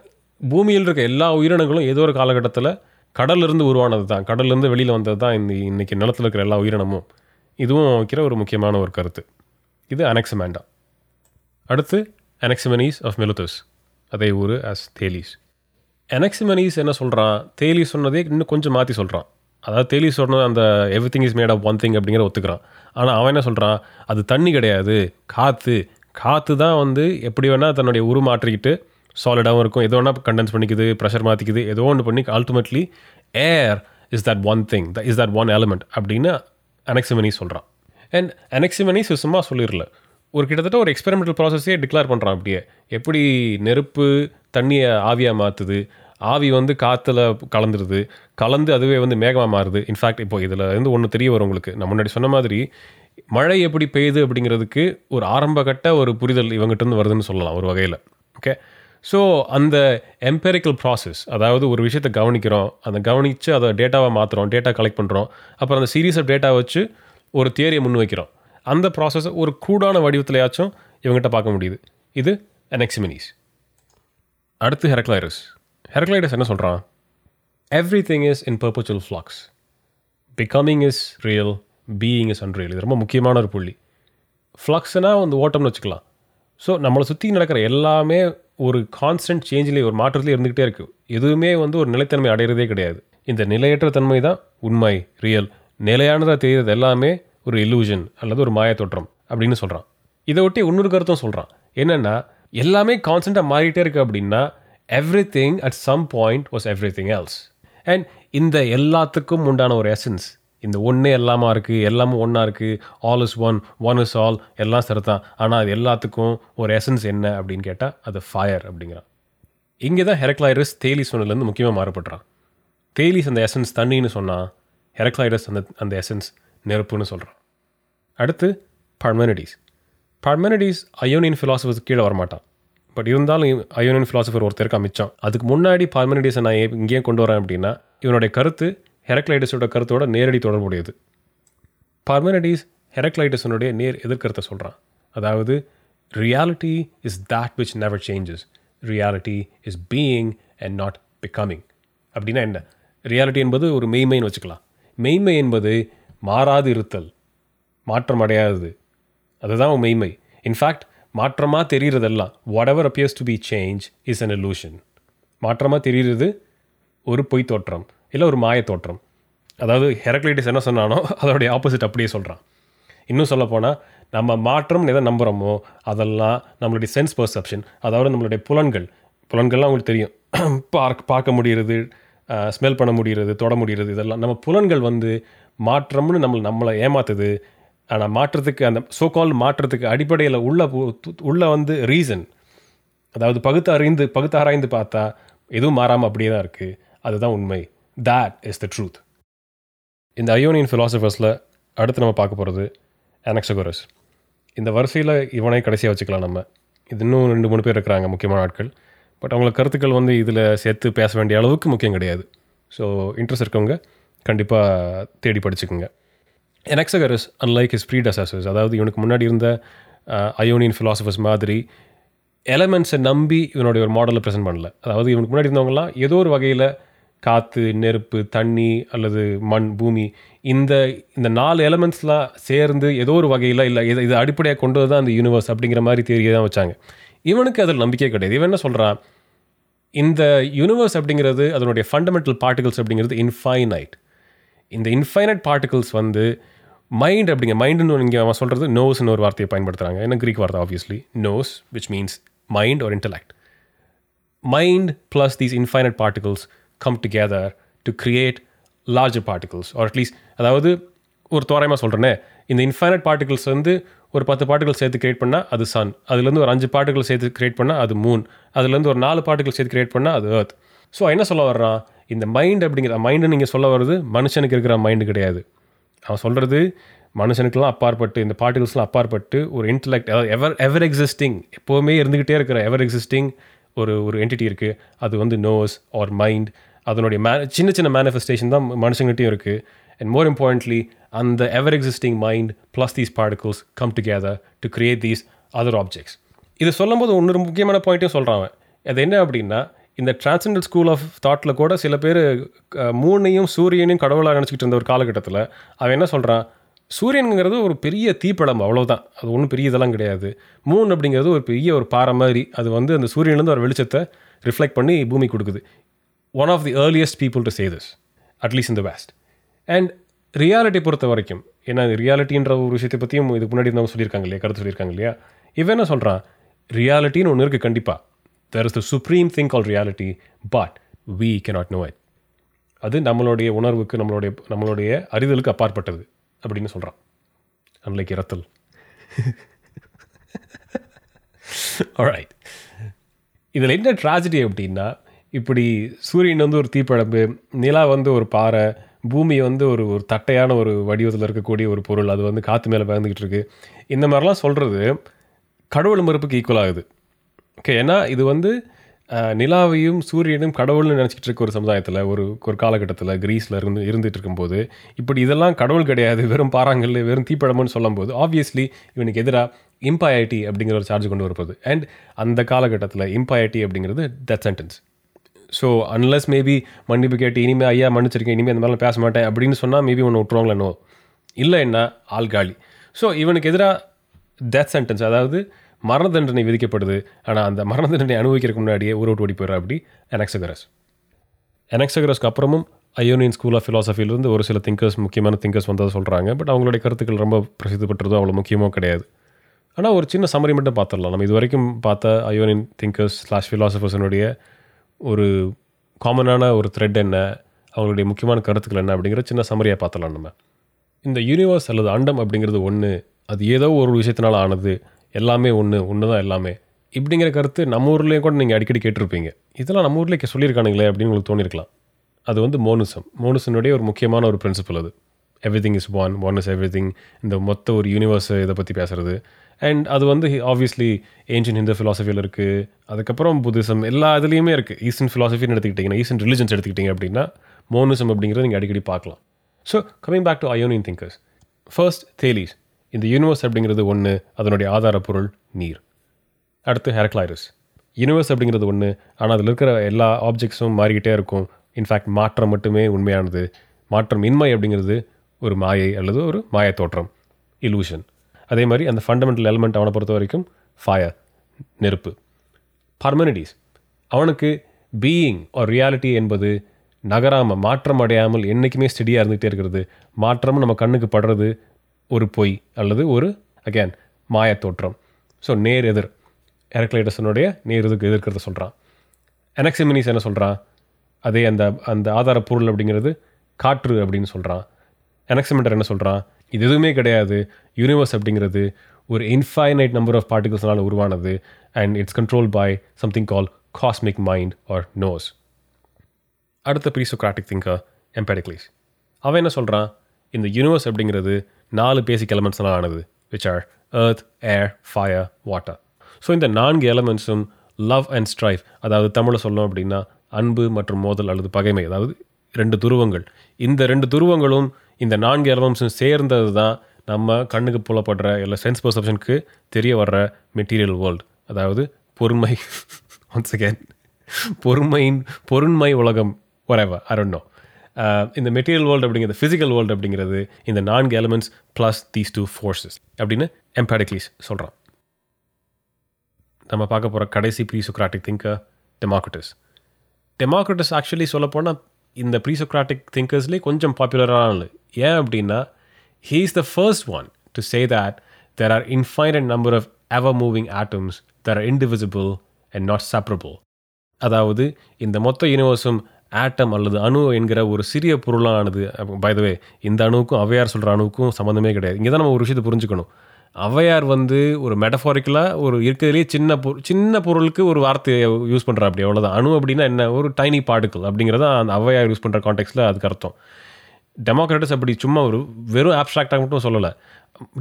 பூமியில் இருக்க எல்லா உயிரினங்களும் ஏதோ ஒரு காலகட்டத்தில் கடல்லிருந்து உருவானது தான் கடல்லேருந்து வெளியில் வந்தது தான் இந்த இன்றைக்கி நிலத்தில் இருக்கிற எல்லா உயிரினமும். இதுவும் வைக்கிற ஒரு முக்கியமான ஒரு கருத்து. இது அனெக்சிமேண்டா அடுத்து அனெக்சிமனீஸ் ஆஃப் மெலுத்தஸ். அதே ஊர் ஆஸ் தேலீஸ். எனக்சிமனீஸ் என்ன சொல்கிறான் தேலி சொன்னதே இன்னும் கொஞ்சம் மாற்றி சொல்கிறான் அதாவது தேலீஸ் சொன்ன அந்த everything is made of one thing அப்படிங்கிற ஒத்துக்கிறான். ஆனால் அவன் என்ன சொல்கிறான் அது தண்ணி கிடையாது காற்று காற்று தான் வந்து எப்படி வேணால் தன்னுடைய உருமாற்றிக்கிட்டு சாலிடாகவும் இருக்கும். எதோ வேணால் கண்டென்ஸ் பண்ணிக்குது ப்ரெஷர் மாற்றிக்குது ஏதோ ஒன்று பண்ணி ultimately air is that one thing the is that one element அப்படின்னு அனெக்சிமனி சொல்கிறான் அண்ட் அனெக்சிமனி சும்மா சொல்லிடல. ஒரு கிட்டத்தட்ட ஒரு எக்ஸ்பெரிமெண்டல் ப்ராசஸே டிக்ளேர் பண்ணுறான் அப்படியே. எப்படி நெருப்பு தண்ணியை ஆவியாக மாற்றுது ஆவி வந்து காற்றுல கலந்துருது. கலந்து அதுவே வந்து மேகமாக மாறுது. இன்ஃபேக்ட் இப்போ இதில் இருந்து ஒன்று தெரிய வரும் உங்களுக்கு. நான் முன்னாடி சொன்ன மாதிரி மழை எப்படி பெய்யுது அப்படிங்கிறதுக்கு ஒரு ஆரம்பகட்ட ஒரு புரிதல் இவங்ககிட்ட இருந்து வருதுன்னு சொல்லலாம் ஒரு வகையில். ஓகே ஸோ அந்த எம்பெரிக்கல் ப்ராசஸ் அதாவது ஒரு விஷயத்தை கவனிக்கிறோம் அந்த கவனித்து அதை டேட்டாவை மாற்றுறோம் டேட்டா கலெக்ட் பண்ணுறோம் அப்புறம் அந்த சீரீஸ் ஆஃப் டேட்டா வச்சு ஒரு தியரியை முன் வைக்கிறோம். அந்த ப்ராசஸை ஒரு கூடான வடிவத்திலையாச்சும் இவங்ககிட்ட பார்க்க முடியுது. இது அனெக்சிமினிஸ் அடுத்து ஹெரக்லைடஸ் ஹெரக்லைடஸ் என்ன சொல்கிறான் everything is in perpetual flux becoming is real being is unreal இது ரொம்ப முக்கியமான ஒரு புள்ளி. ஃப்ளக்ஸ்னால் வந்து ஓட்டம்னு வச்சுக்கலாம். ஸோ நம்மளை சுற்றி நடக்கிற எல்லாமே ஒரு கான்ஸ்டன்ட் சேஞ்சிலே ஒரு மாற்றத்திலே இருந்துக்கிட்டே இருக்குது எதுவுமே வந்து ஒரு நிலைத்தன்மை அடையிறதே கிடையாது. இந்த நிலையற்ற தன்மை தான் உண்மை ரியல் நிலையானதாக தெரிகிறது எல்லாமே ஒரு illusion அல்லது ஒரு மாயத்தோற்றம் அப்படின்னு சொல்கிறான் இதை ஒட்டி இன்னொரு கருத்தும் சொல்கிறான் என்னென்னா எல்லாமே கான்ஸ்டண்ட்டாக மாறிட்டே இருக்குது அப்படின்னா everything at some point was everything else and இந்த எல்லாத்துக்கும் உண்டான ஒரு எசன்ஸ் இந்த ஒன்றே எல்லாமா இருக்குது எல்லாமும் ஒன்றா இருக்குது all is one one is all எல்லாம் சரிதான் ஆனால் அது எல்லாத்துக்கும் ஒரு எசன்ஸ் என்ன அப்படின்னு கேட்டால் அது ஃபயர் அப்படிங்கிறான். இங்கே தான் ஹெரக்ளைரஸ் தேலிஸ் சொன்னதுலேருந்து முக்கியமாக மாறுபடுறான். தேலிஸ் அந்த எசன்ஸ் தண்ணின்னு சொன்னால் ஹெரக்ளைரஸ் அந்த அந்த எசன்ஸ் நெருப்புன்னு சொல்கிறான் அடுத்து பர்மனிடிஸ் பர்மனிடிஸ் அயோனியன் ஃபிலாசபர்ஸ் கீழே வரமாட்டான். பட் இருந்தாலும் அயோனியன் ஃபிலாசபர் ஒருத்தர் இருக்கா மிச்சம். அதுக்கு முன்னாடி பார்மனிடிஸை நான் ஏன் இங்கேயே கொண்டு வரேன் அப்படின்னா இவனுடைய கருத்து ஹெரக்ளைடஸோட கருத்தோட நேரடி தொடர்புடையது. பர்மனடிஸ் ஹெரக்ளைடஸனுடைய நேர் எதிர்கருத்தை சொல்கிறான் அதாவது reality is that which never changes reality is being and not becoming அப்படின்னா என்ன? ரியாலிட்டி என்பது ஒரு மெய்மைன்னு வச்சுக்கலாம். மெய்மை என்பது மாறாது இருத்தல் மாற்றம் அடையாதது. அதுதான் மெய்மை. இன்ஃபேக்ட் மாற்றமாக தெரிகிறதெல்லாம் whatever appears to be change is an illusion. மாற்றமாக தெரிகிறது ஒரு பொய் தோற்றம் இல்லை ஒரு மாய தோற்றம். அதாவது ஹெரக்லைட்டிஸ் என்ன சொன்னானோ அதோடைய ஆப்போசிட் அப்படியே சொல்கிறான் இன்னும் சொல்லப்போனால் நம்ம மாற்றம் எதை நம்புகிறோமோ அதெல்லாம் நம்மளுடைய சென்ஸ் பர்செப்ஷன் அதாவது நம்மளுடைய புலன்கள். புலன்கள்லாம் உங்களுக்கு தெரியும். (clears throat) பார்க் பார்க்க முடிகிறது ஸ்மெல் பண்ண முடிகிறது தொட முடிகிறது இதெல்லாம். நம்ம புலன்கள் வந்து மாற்றம்னு நம்மளை நம்மளை ஏமாத்துது. ஆனால் மாற்றத்துக்கு அந்த சோகால் மாற்றத்துக்கு அடிப்படையில் உள்ள உள்ள வந்து ரீசன் அதாவது பகுத்து அறிந்து பகுத்து ஆராய்ந்து பார்த்தா எதுவும் மாறாமல் அப்படியே தான் இருக்குது அதுதான் உண்மை. தேட் இஸ் த ட்ரூத் இந்த அயோனியன் ஃபிலாசபர்ஸில் அடுத்து நம்ம பார்க்க போகிறது அனக்ஸகோரஸ் இந்த வரிசையில் இவனை கடைசியாக வச்சுக்கலாம் நம்ம. இது இன்னும் ரெண்டு மூணு பேர் இருக்கிறாங்க முக்கியமான ஆட்கள். பட் அவங்கள கருத்துக்கள் வந்து இதில் சேர்த்து பேச வேண்டிய அளவுக்கு முக்கியம் கிடையாது. ஸோ இன்ட்ரெஸ்ட் இருக்கவங்க கண்டிப்பாக தேடி படிச்சுக்கோங்க. எனக்ஸகரஸ் அன்லைக் his அசாசஸ் அதாவது இவனுக்கு முன்னாடி இருந்த அயோனியன் ஃபிலாசபர்ஸ் மாதிரி எலமெண்ட்ஸை நம்பி இவனுடைய ஒரு மாடலை ப்ரெசென்ட் பண்ணல. அதாவது இவனுக்கு முன்னாடி இருந்தவங்கலாம் ஏதோ ஒரு வகையில் காற்று நெருப்பு தண்ணி அல்லது மண் பூமி இந்த இந்த நாலு எலமெண்ட்ஸ்லாம் சேர்ந்து ஏதோ ஒரு வகையில் இல்லை இதை இதை அடிப்படையாக கொண்டு தான் அந்த யூனிவர்ஸ் அப்படிங்கிற மாதிரி தேரியை தான் வச்சாங்க. இவனுக்கு அதில் நம்பிக்கை கிடையாது. இவன் என்ன சொல்கிறான் இந்த யூனிவர்ஸ் அப்படிங்கிறது அதனுடைய ஃபண்டமெண்டல் பார்ட்டிகல்ஸ் அப்படிங்கிறது இன்ஃபைனைட் இந்த இன்ஃபைனைட் பார்ட்டிகல்ஸ் வந்து மைண்ட் அப்படிங்க மைண்டுன்னு இங்கே அவன் சொல்கிறது நோஸ்னு ஒரு வார்த்தையை பயன்படுத்துகிறாங்க என்ன கிரீக் வார்த்தை? Obviously nous which means mind ஒரு intellect mind plus these infinite particles come together to create larger particles or at least அதாவது ஒரு தோராயமாக சொல்கிறேனே இந்த இன்ஃபைனட் பார்ட்டிகல்ஸ் வந்து ஒரு பத்து பார்ட்டிகல் சேர்த்து கிரியேட் பண்ணால் அது சன் அதுலேருந்து ஒரு அஞ்சு பார்ட்டிகல் சேர்த்து கிரியேட் பண்ணால் அது மூன் அதுலேருந்து ஒரு நாலு பார்ட்டிகல் சேர்த்து கிரியேட் பண்ணால் அது ஏர்த் ஸோ என்ன சொல்ல வர்றான் இந்த மைண்ட் அப்படிங்கிற மைண்டு நீங்கள் சொல்ல வர்றது மனுஷனுக்கு இருக்கிற மைண்டு கிடையாது. அவன் சொல்கிறது மனுஷனுக்கெல்லாம் அப்பாற்பட்டு இந்த பார்ட்டிகல்ஸ்லாம் அப்பாற்பட்டு ஒரு இன்டலெக்ட் அதாவது எவர் எவர் எக்ஸிஸ்டிங் எப்போவுமே இருந்துக்கிட்டே இருக்கிற எவர் எக்ஸிஸ்டிங் ஒரு ஒரு என்டிட்டி இருக்குது அது வந்து நோஸ் ஆர் மைண்ட் அதனுடைய மே சின்ன சின்ன மேனிஃபெஸ்டேஷன் தான் மனுஷங்கிட்டையும் இருக்குது அண்ட் மோர் இம்பார்ட்டன்ட்லி அந்த ever existing mind plus these particles come together to create these other objects இது சொல்லும்போது இன்னொரு முக்கியமான பாயிண்ட்டையும் சொல்கிறான் அது என்ன அப்படின்னா இந்த டிரான்செண்டல் ஸ்கூல் ஆஃப் தாட்டில் கூட சில பேர் மூணையும் சூரியனையும் கடவுளாக நினச்சிக்கிட்டு இருந்த ஒரு காலகட்டத்தில் அவன் என்ன சொல்கிறான் சூரியனுங்கிறது ஒரு பெரிய தீப்படம் அவ்வளோதான் அது ஒன்றும் பெரிய இதெல்லாம் கிடையாது. மூன் அப்படிங்கிறது ஒரு பெரிய ஒரு பாறை மாதிரி. அது வந்து அந்த சூரியன்லேருந்து ஒரு வெளிச்சத்தை ரிஃப்ளெக்ட் பண்ணி பூமி கொடுக்குது. One of the earliest people to say this at least in the West and reality பொறுத்த வரைக்கும் ஏன்னா ரியாலிட்டின்ற ஒரு விஷயத்தை பற்றியும் இதுக்கு முன்னாடி நம்ம சொல்லியிருக்காங்க இல்லையா கருத்து சொல்லியிருக்காங்க இல்லையா? இவன் என்ன சொல்கிறான் ரியாலிட்டின்னு ஒன்று இருக்குது கண்டிப்பாக there is the supreme thing call reality but we cannot know it அது நம்மளுடைய உணர்வுக்கு நம்மளுடைய நம்மளுடைய அறிதலுக்கு அப்பாற்பட்டது அப்படின்னு சொல்கிறான் அன்லைக் இரத்தல் ஆல்ரைட் இதில் என்ன ட்ராஜடி அப்படின்னா இப்படி சூரியன் வந்து ஒரு தீப்பழம்பு நிலா வந்து ஒரு பாறை பூமி வந்து ஒரு ஒரு தட்டையான ஒரு வடிவத்தில் இருக்கக்கூடிய ஒரு பொருள் அது வந்து காற்று மேலே பயந்துக்கிட்டு இருக்குது இந்த மாதிரிலாம் சொல்கிறது கடவுள் மறுப்புக்கு ஈக்குவல் ஆகுது. ஓகே ஏன்னா இது வந்து நிலாவையும் சூரியனும் கடவுள்னு நினச்சிக்கிட்டு இருக்க ஒரு சமுதாயத்தில் ஒரு ஒரு காலகட்டத்தில் கிரீஸில் இருந்து இருந்துகிட்டு இருக்கும்போது இப்படி இதெல்லாம் கடவுள் கிடையாது வெறும் பாறாங்கல் வெறும் தீப்பழம்புன்னு சொல்லும்போது ஆப்வியஸ்லி இவனுக்கு எதிராக இம்பாயட்டி அப்படிங்கிற ஒரு சார்ஜ் கொண்டு வரப்போகுது. அண்ட் அந்த காலகட்டத்தில் இம்பாயட்டி அப்படிங்கிறது that sentence so unless maybe மன்னிப்பு கேட்டு இனிமேல் ஐயா மன்னிச்சிருக்கேன் இனிமேல் அந்த மாதிரிலாம் பேச மாட்டேன் அப்படின்னு சொன்னால் மேபி ஒன்று விட்டுருவாங்களே இல்லை என்ன ஆள் காலி. ஸோ இவனுக்கு எதிராக டெத் சென்டென்ஸ் அதாவது மரண தண்டனை விதிக்கப்படுது. ஆனால் அந்த மரண தண்டனை அனுபவிக்கிறதுக்கு முன்னாடியே ஊரை விட்டு ஓடி போயிடுற அப்படி எனக்ஸகரஸ் எனக்ஸகரஸ்க்கு அப்புறமும் அயோனியன் ஸ்கூல் ஆஃப் ஃபிலாசபிலிருந்து ஒரு சில திங்கர்ஸ் முக்கியமான திங்கர்ஸ் வந்ததை சொல்கிறாங்க பட் அவங்களுடைய கருத்துக்கள் ரொம்ப பிரசித்தி பெற்றதோ அவ்வளோ முக்கியமோ கிடையாது. ஆனால் ஒரு சின்ன சம்மரி மட்டும் பார்த்துடலாம். நம்ம இது வரைக்கும் பார்த்த அயோனியன் திங்கர்ஸ் ஸ்லாஷ் ஃபிலாசபர்ஸனுடைய ஒரு காமனான ஒரு த்ரெட் என்ன அவங்களுடைய முக்கியமான கருத்துக்கள் என்ன அப்படிங்கிற சின்ன சம்மரியாக பார்த்தலாம் நம்ம. இந்த யூனிவர்ஸ் அல்லது அண்டம் அப்படிங்கிறது ஒன்று அது ஏதோ ஒரு விஷயத்தினால ஆனது எல்லாமே ஒன்று ஒன்று தான் எல்லாமே. இப்படிங்கிற கருத்து நம்ம ஊர்லேயும் கூட நீங்கள் அடிக்கடி கேட்டிருப்பீங்க. இதெல்லாம் நம்ம ஊர்லேயே சொல்லியிருக்கானுங்களே அப்படின்னு உங்களுக்கு தோணியிருக்கலாம் அது வந்து மோனிசம் மோனுசனுடைய ஒரு முக்கியமான ஒரு பிரின்சிபல் அது. Everything is one one is everything இந்த மொத்த ஒரு யூனிவர்ஸ் இதை பற்றி பேசுறது. அண்ட் அது வந்து ஆப்வியஸ்லி ஏன்ஷியன் ஹிந்து ஃபிலாசபியில் இருக்குது அதுக்கப்புறம் புத்திசம் எல்லா இதுலேயுமே இருக்குது ஈஸ்டர்ன் ஃபிலாசபின்னு எடுத்துக்கிட்டிங்கன்னா ஈஸ்டர்ன் ரிலிஜன்ஸ் எடுத்துக்கிட்டிங்க அப்படின்னா மோனிசம் அப்படிங்கிறத நீங்கள் அடிக்கடி பார்க்கலாம். So coming back to Ionian thinkers first Thales இந்த யூனிவர்ஸ் அப்படிங்கிறது ஒன்று அதனுடைய ஆதாரப்பொருள் நீர். அடுத்து ஹெரக்லாயிரஸ் யூனிவர்ஸ் அப்படிங்கிறது ஒன்று ஆனால் அதில் இருக்கிற எல்லா ஆப்ஜெக்ட்ஸும் மாறிக்கிட்டே இருக்கும். இன்ஃபேக்ட் மாற்றம் மட்டுமே உண்மையானது. மாற்றம் இன்மை அப்படிங்கிறது ஒரு மாயை அல்லது ஒரு மாய தோற்றம் இலூஷன் அதே மாதிரி அந்த ஃபண்டமெண்டல் எலமெண்ட் அவனை பொறுத்த வரைக்கும் ஃபயர் நெருப்பு. பர்மனிட்டிஸ் அவனுக்கு பீயிங் ஒரு ரியாலிட்டி என்பது நகராமல் மாற்றம் அடையாமல் என்றைக்குமே ஸ்டெடியாக இருந்துகிட்டே இருக்கிறது. மாற்றமும் நம்ம கண்ணுக்கு படுறது ஒரு பொய் அல்லது ஒரு அகேன் மாய தோற்றம் ஸோ நேர் எதிர். எரக்லைடஸனுடைய நேர் எதுக்கு எதிர்க்கிறத சொல்கிறான் எனக்சிமினிஸ் என்ன சொல்கிறான் அதே அந்த அந்த ஆதார பொருள் அப்படிங்கிறது காற்று அப்படின்னு சொல்கிறான் எனக்சிமெண்டர் என்ன சொல்கிறான் இது எதுவுமே கிடையாது. யூனிவர்ஸ் அப்படிங்கிறது ஒரு இன்ஃபைனைட் நம்பர் ஆஃப் பார்ட்டிகல்ஸ்னால உருவானது and it's control by something call cosmic mind or nous அடுத்த ப்ரீசோக்ராட்டிக் திங்கர் எம்பேடிக்லீஸ் அவன் என்ன சொல்கிறான் இந்த யூனிவர்ஸ் அப்படிங்கிறது நாலு பேசிக் எலமெண்ட்ஸ்லாம் ஆனது which are earth air fire water so இந்த நான்கு எலமெண்ட்ஸும் லவ் அண்ட் ஸ்ட்ரைஃப் அதாவது தமிழில் சொல்லணும் அப்படின்னா அன்பு மற்றும் மோதல் அல்லது பகைமை அதாவது ரெண்டு துருவங்கள். இந்த ரெண்டு துருவங்களும் இந்த நான்கு எலமெண்ட்ஸும் சேர்ந்தது தான் நம்ம கண்ணுக்கு புலப்படுற இல்லை சென்ஸ் பர்செப்ஷனுக்கு தெரிய வர்ற மெட்டீரியல் வேர்ல்டு அதாவது பொறுமை. ஒன்ஸ் அகேன் பொறுமையின் பொருண்மை உலகம் whatever I இந்த மெட்டீரியல் வேர்ல்டு அப்படிங்கிறது ஃபிசிக்கல் வேர்ல்டு அப்படிங்கிறது இந்த நான்கு elements plus these two forces அப்படின்னு எம்பேடிக்லீஸ் சொல்கிறான் நம்ம பார்க்க போகிற கடைசி presocratic thinker Democritus Democritus actually சொல்லப்போனால் இந்த ப்ரீசோக்ராட்டிக் திங்கர்ஸ்லேயே கொஞ்சம் பாப்புலரான ஆளு. ஏன் அப்படின்னா he is the first one to say that there are infinite number of ever moving atoms there are indivisible and not separable அதாவது இந்த மொத்த யூனிவர்ஸும் ஆட்டம் அல்லது அணு என்கிற ஒரு சிறிய பொருளானது பைதவே இந்த அணுவுக்கும் அவையார் சொல்கிற அணுவுக்கும் சம்மந்தமே கிடையாது. இங்கே தான் நம்ம ஒரு விஷயத்தை புரிஞ்சுக்கணும். ஔவையார் வந்து ஒரு மெட்டஃபாரிக்கலாக ஒரு இருக்கிறதுலே சின்ன பொருள் சின்ன பொருளுக்கு ஒரு வார்த்தையை யூஸ் பண்ணுறா அப்படி அவ்வளோதான் அணு அப்படின்னா என்ன? ஒரு டைனி பார்ட்டிக்கல் அப்படிங்கிறத அந்த ஔவையார் யூஸ் பண்ணுற கான்டெக்ட்டில் அதுக்கு அர்த்தம். டெமோக்ராட்டிஸ் அப்படி சும்மா ஒரு வெறும் ஆப்ஸ்ட்ராக்டாக மட்டும் சொல்லலை.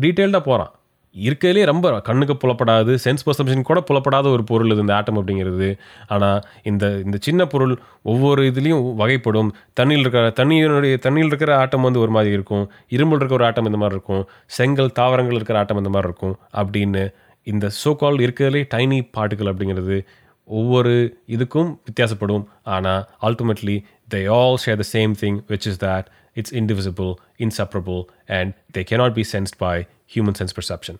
டீட்டெயில்டாக போகிறான் இருக்கிறதுலே ரொம்ப கண்ணுக்கு புலப்படாது சென்ஸ் பர்சம்ஷன் கூட புலப்படாத ஒரு பொருள் இது இந்த ஆட்டம் அப்படிங்கிறது. ஆனால் இந்த இந்த சின்ன பொருள் ஒவ்வொரு இதுலேயும் வகைப்படும். தண்ணியில் இருக்கிற தண்ணியினுடைய தண்ணியில் இருக்கிற ஆட்டம் வந்து ஒரு மாதிரி இருக்கும். இரும்பில் இருக்கிற ஒரு ஆட்டம் இந்த மாதிரி இருக்கும். செங்கல் தாவரங்கள் இருக்கிற ஆட்டம் இந்த மாதிரி இருக்கும். அப்படின்னு இந்த சோ கால் இருக்கிறதுலே டைனி பாட்டுகள் அப்படிங்கிறது ஒவ்வொரு இதுக்கும் வித்தியாசப்படும். ஆனால் ultimately they all share the same thing which is that it's indivisible inseparable and they cannot be sensed by human sense perception.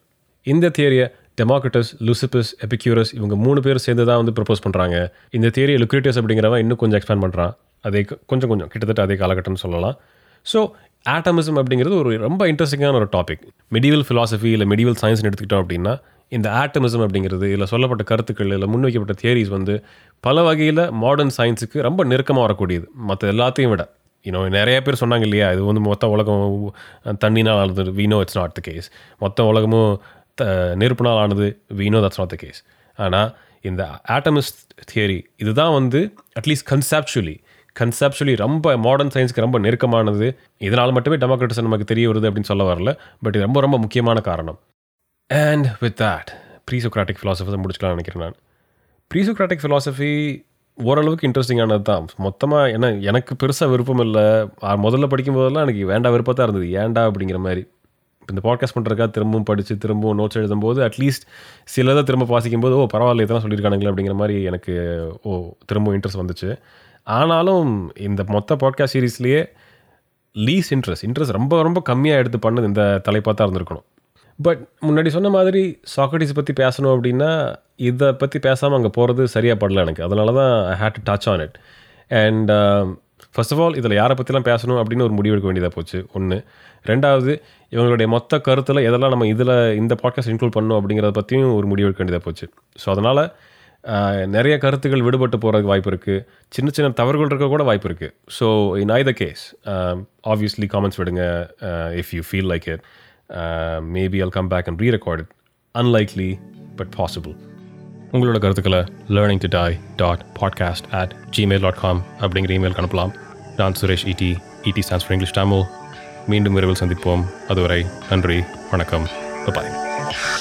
இந்த தியரியை டெமோக்ரட்டஸ் லூசிபஸ் எபிக்யூரஸ் இவங்க மூணு பேர் சேர்ந்து தான் வந்து ப்ரப்போஸ் பண்ணுறாங்க இந்த தியரியை லுக்ரேட்டியஸ் அப்படிங்கிறவன் இன்னும் கொஞ்சம் எக்ஸ்பேண்ட் பண்ணுறான் அதே கொஞ்சம் கொஞ்சம் கிட்டத்தட்ட அதே காலகட்டம்னு சொல்லலாம். ஸோ ஆட்டமிசம் அப்படிங்கிறது ஒரு ரொம்ப இன்ட்ரெஸ்டிங்கான ஒரு டாபிக் மெடிவல் ஃபிலாசபி இல்லை மெடிவல் சயின்ஸ்னு எடுத்துக்கிட்டோம் அப்படின்னா இந்த ஆட்டமிசம் அப்படிங்கிறது இல்லை சொல்லப்பட்ட கருத்துக்கள் இல்லை முன்வைக்கப்பட்ட தியரிஸ் வந்து பல வகையில் மாடர்ன் சயின்ஸுக்கு ரொம்ப நெருக்கமாக வரக்கூடியது. மற்ற எல்லாத்தையும் விட. இன்னும் நிறைய பேர் சொன்னாங்க இல்லையா இது வந்து மொத்த உலகம் தண்ணினால் ஆனது வீணோ இட்ஸ் நாட் த கேஸ் மொத்த உலகமும் த நெருப்புனால் ஆனது வீணோ தட்ஸ் நாட் த கேஸ் ஆனால் இந்த ஆட்டமிஸ்ட் தியரி இதுதான் வந்து அட்லீஸ்ட் கன்செப்சுவலி கன்செப்சுவலி ரொம்ப மாடர்ன் சயின்ஸ்க்கு ரொம்ப நெருக்கமானது. இதனால் மட்டுமே டெமோக்ரட்டிசம் நமக்கு தெரிய வருது அப்படின்னு சொல்ல வரல. பட் இது ரொம்ப ரொம்ப முக்கியமான காரணம். And with that presocratic philosophy முடிச்சுக்கலாம்னு நினைக்கிறேன் நான். ப்ரீசோக்ராட்டிக் ஃபிலாசபி ஓரளவுக்கு இன்ட்ரெஸ்டிங்கானது தான். மொத்தமாக என்ன எனக்கு பெருசாக விருப்பம் இல்லை. முதல்ல படிக்கும் போதெல்லாம் எனக்கு வேண்டாம் விருப்பத்தான் இருந்தது. ஏன்டா அப்படிங்கிற மாதிரி. இப்போ இந்த பாட்காஸ்ட் பண்ணுறக்கா திரும்பவும் படித்து திரும்பவும் நோட்ஸ் எழுதும்போது அட்லீஸ்ட் சிலதை திரும்ப வாசிக்கும் போது ஓ பரவாயில்ல இதெல்லாம் சொல்லியிருக்கானுங்களே அப்படிங்கிற மாதிரி எனக்கு ஓ திரும்பவும் இன்ட்ரெஸ்ட் வந்துச்சு. ஆனாலும் இந்த மொத்த பாட்காஸ்ட் சீரீஸ்லேயே லீஸ் இன்ட்ரெஸ்ட் இன்ட்ரெஸ்ட் ரொம்ப ரொம்ப கம்மியாக எடுத்து பண்ணது இந்த தலைப்பாக தான் இருந்திருக்கணும். பட் முன்னாடி சொன்ன மாதிரி சாக்ரட்டிஸ் பற்றி பேசணும் அப்படின்னா இதை பற்றி பேசாமல் அங்கே போகிறது சரியாக படல எனக்கு. அதனால தான் I hate to touch on it and first of all இதில் யாரை பற்றிலாம் பேசணும் அப்படின்னு ஒரு முடிவு எடுக்க வேண்டியதாக போச்சு. ஒன்று ரெண்டாவது இவங்களுடைய மொத்த கருத்தில் எதெல்லாம் நம்ம இதில் இந்த பாட்காஸ்ட் இன்க்ளூட் பண்ணணும் அப்படிங்கிறத பற்றியும் ஒரு முடிவு எடுக்க வேண்டியதாக போச்சு. ஸோ அதனால் uh, நிறைய கருத்துக்கள் விடுபட்டு போகிறதுக்கு வாய்ப்பு இருக்குது சின்ன சின்ன தவறுகள் இருக்க கூட வாய்ப்பு இருக்குது so in I the case obviously comments விடுங்க if you feel like it maybe I'll come back and rerecord unlikely but possible உங்களோட கருத்துக்களை learning to die dot podcast at Gmail dot com அப்படிங்கிற இமெயில் அனுப்பலாம். நான் சுரேஷ் இடி இடி ஸ்டான்ஸ் ஃபார் இங்கிலீஷ் தமிழ் மீண்டும் விரைவில் சந்திப்போம். அதுவரை நன்றி வணக்கம். பாய்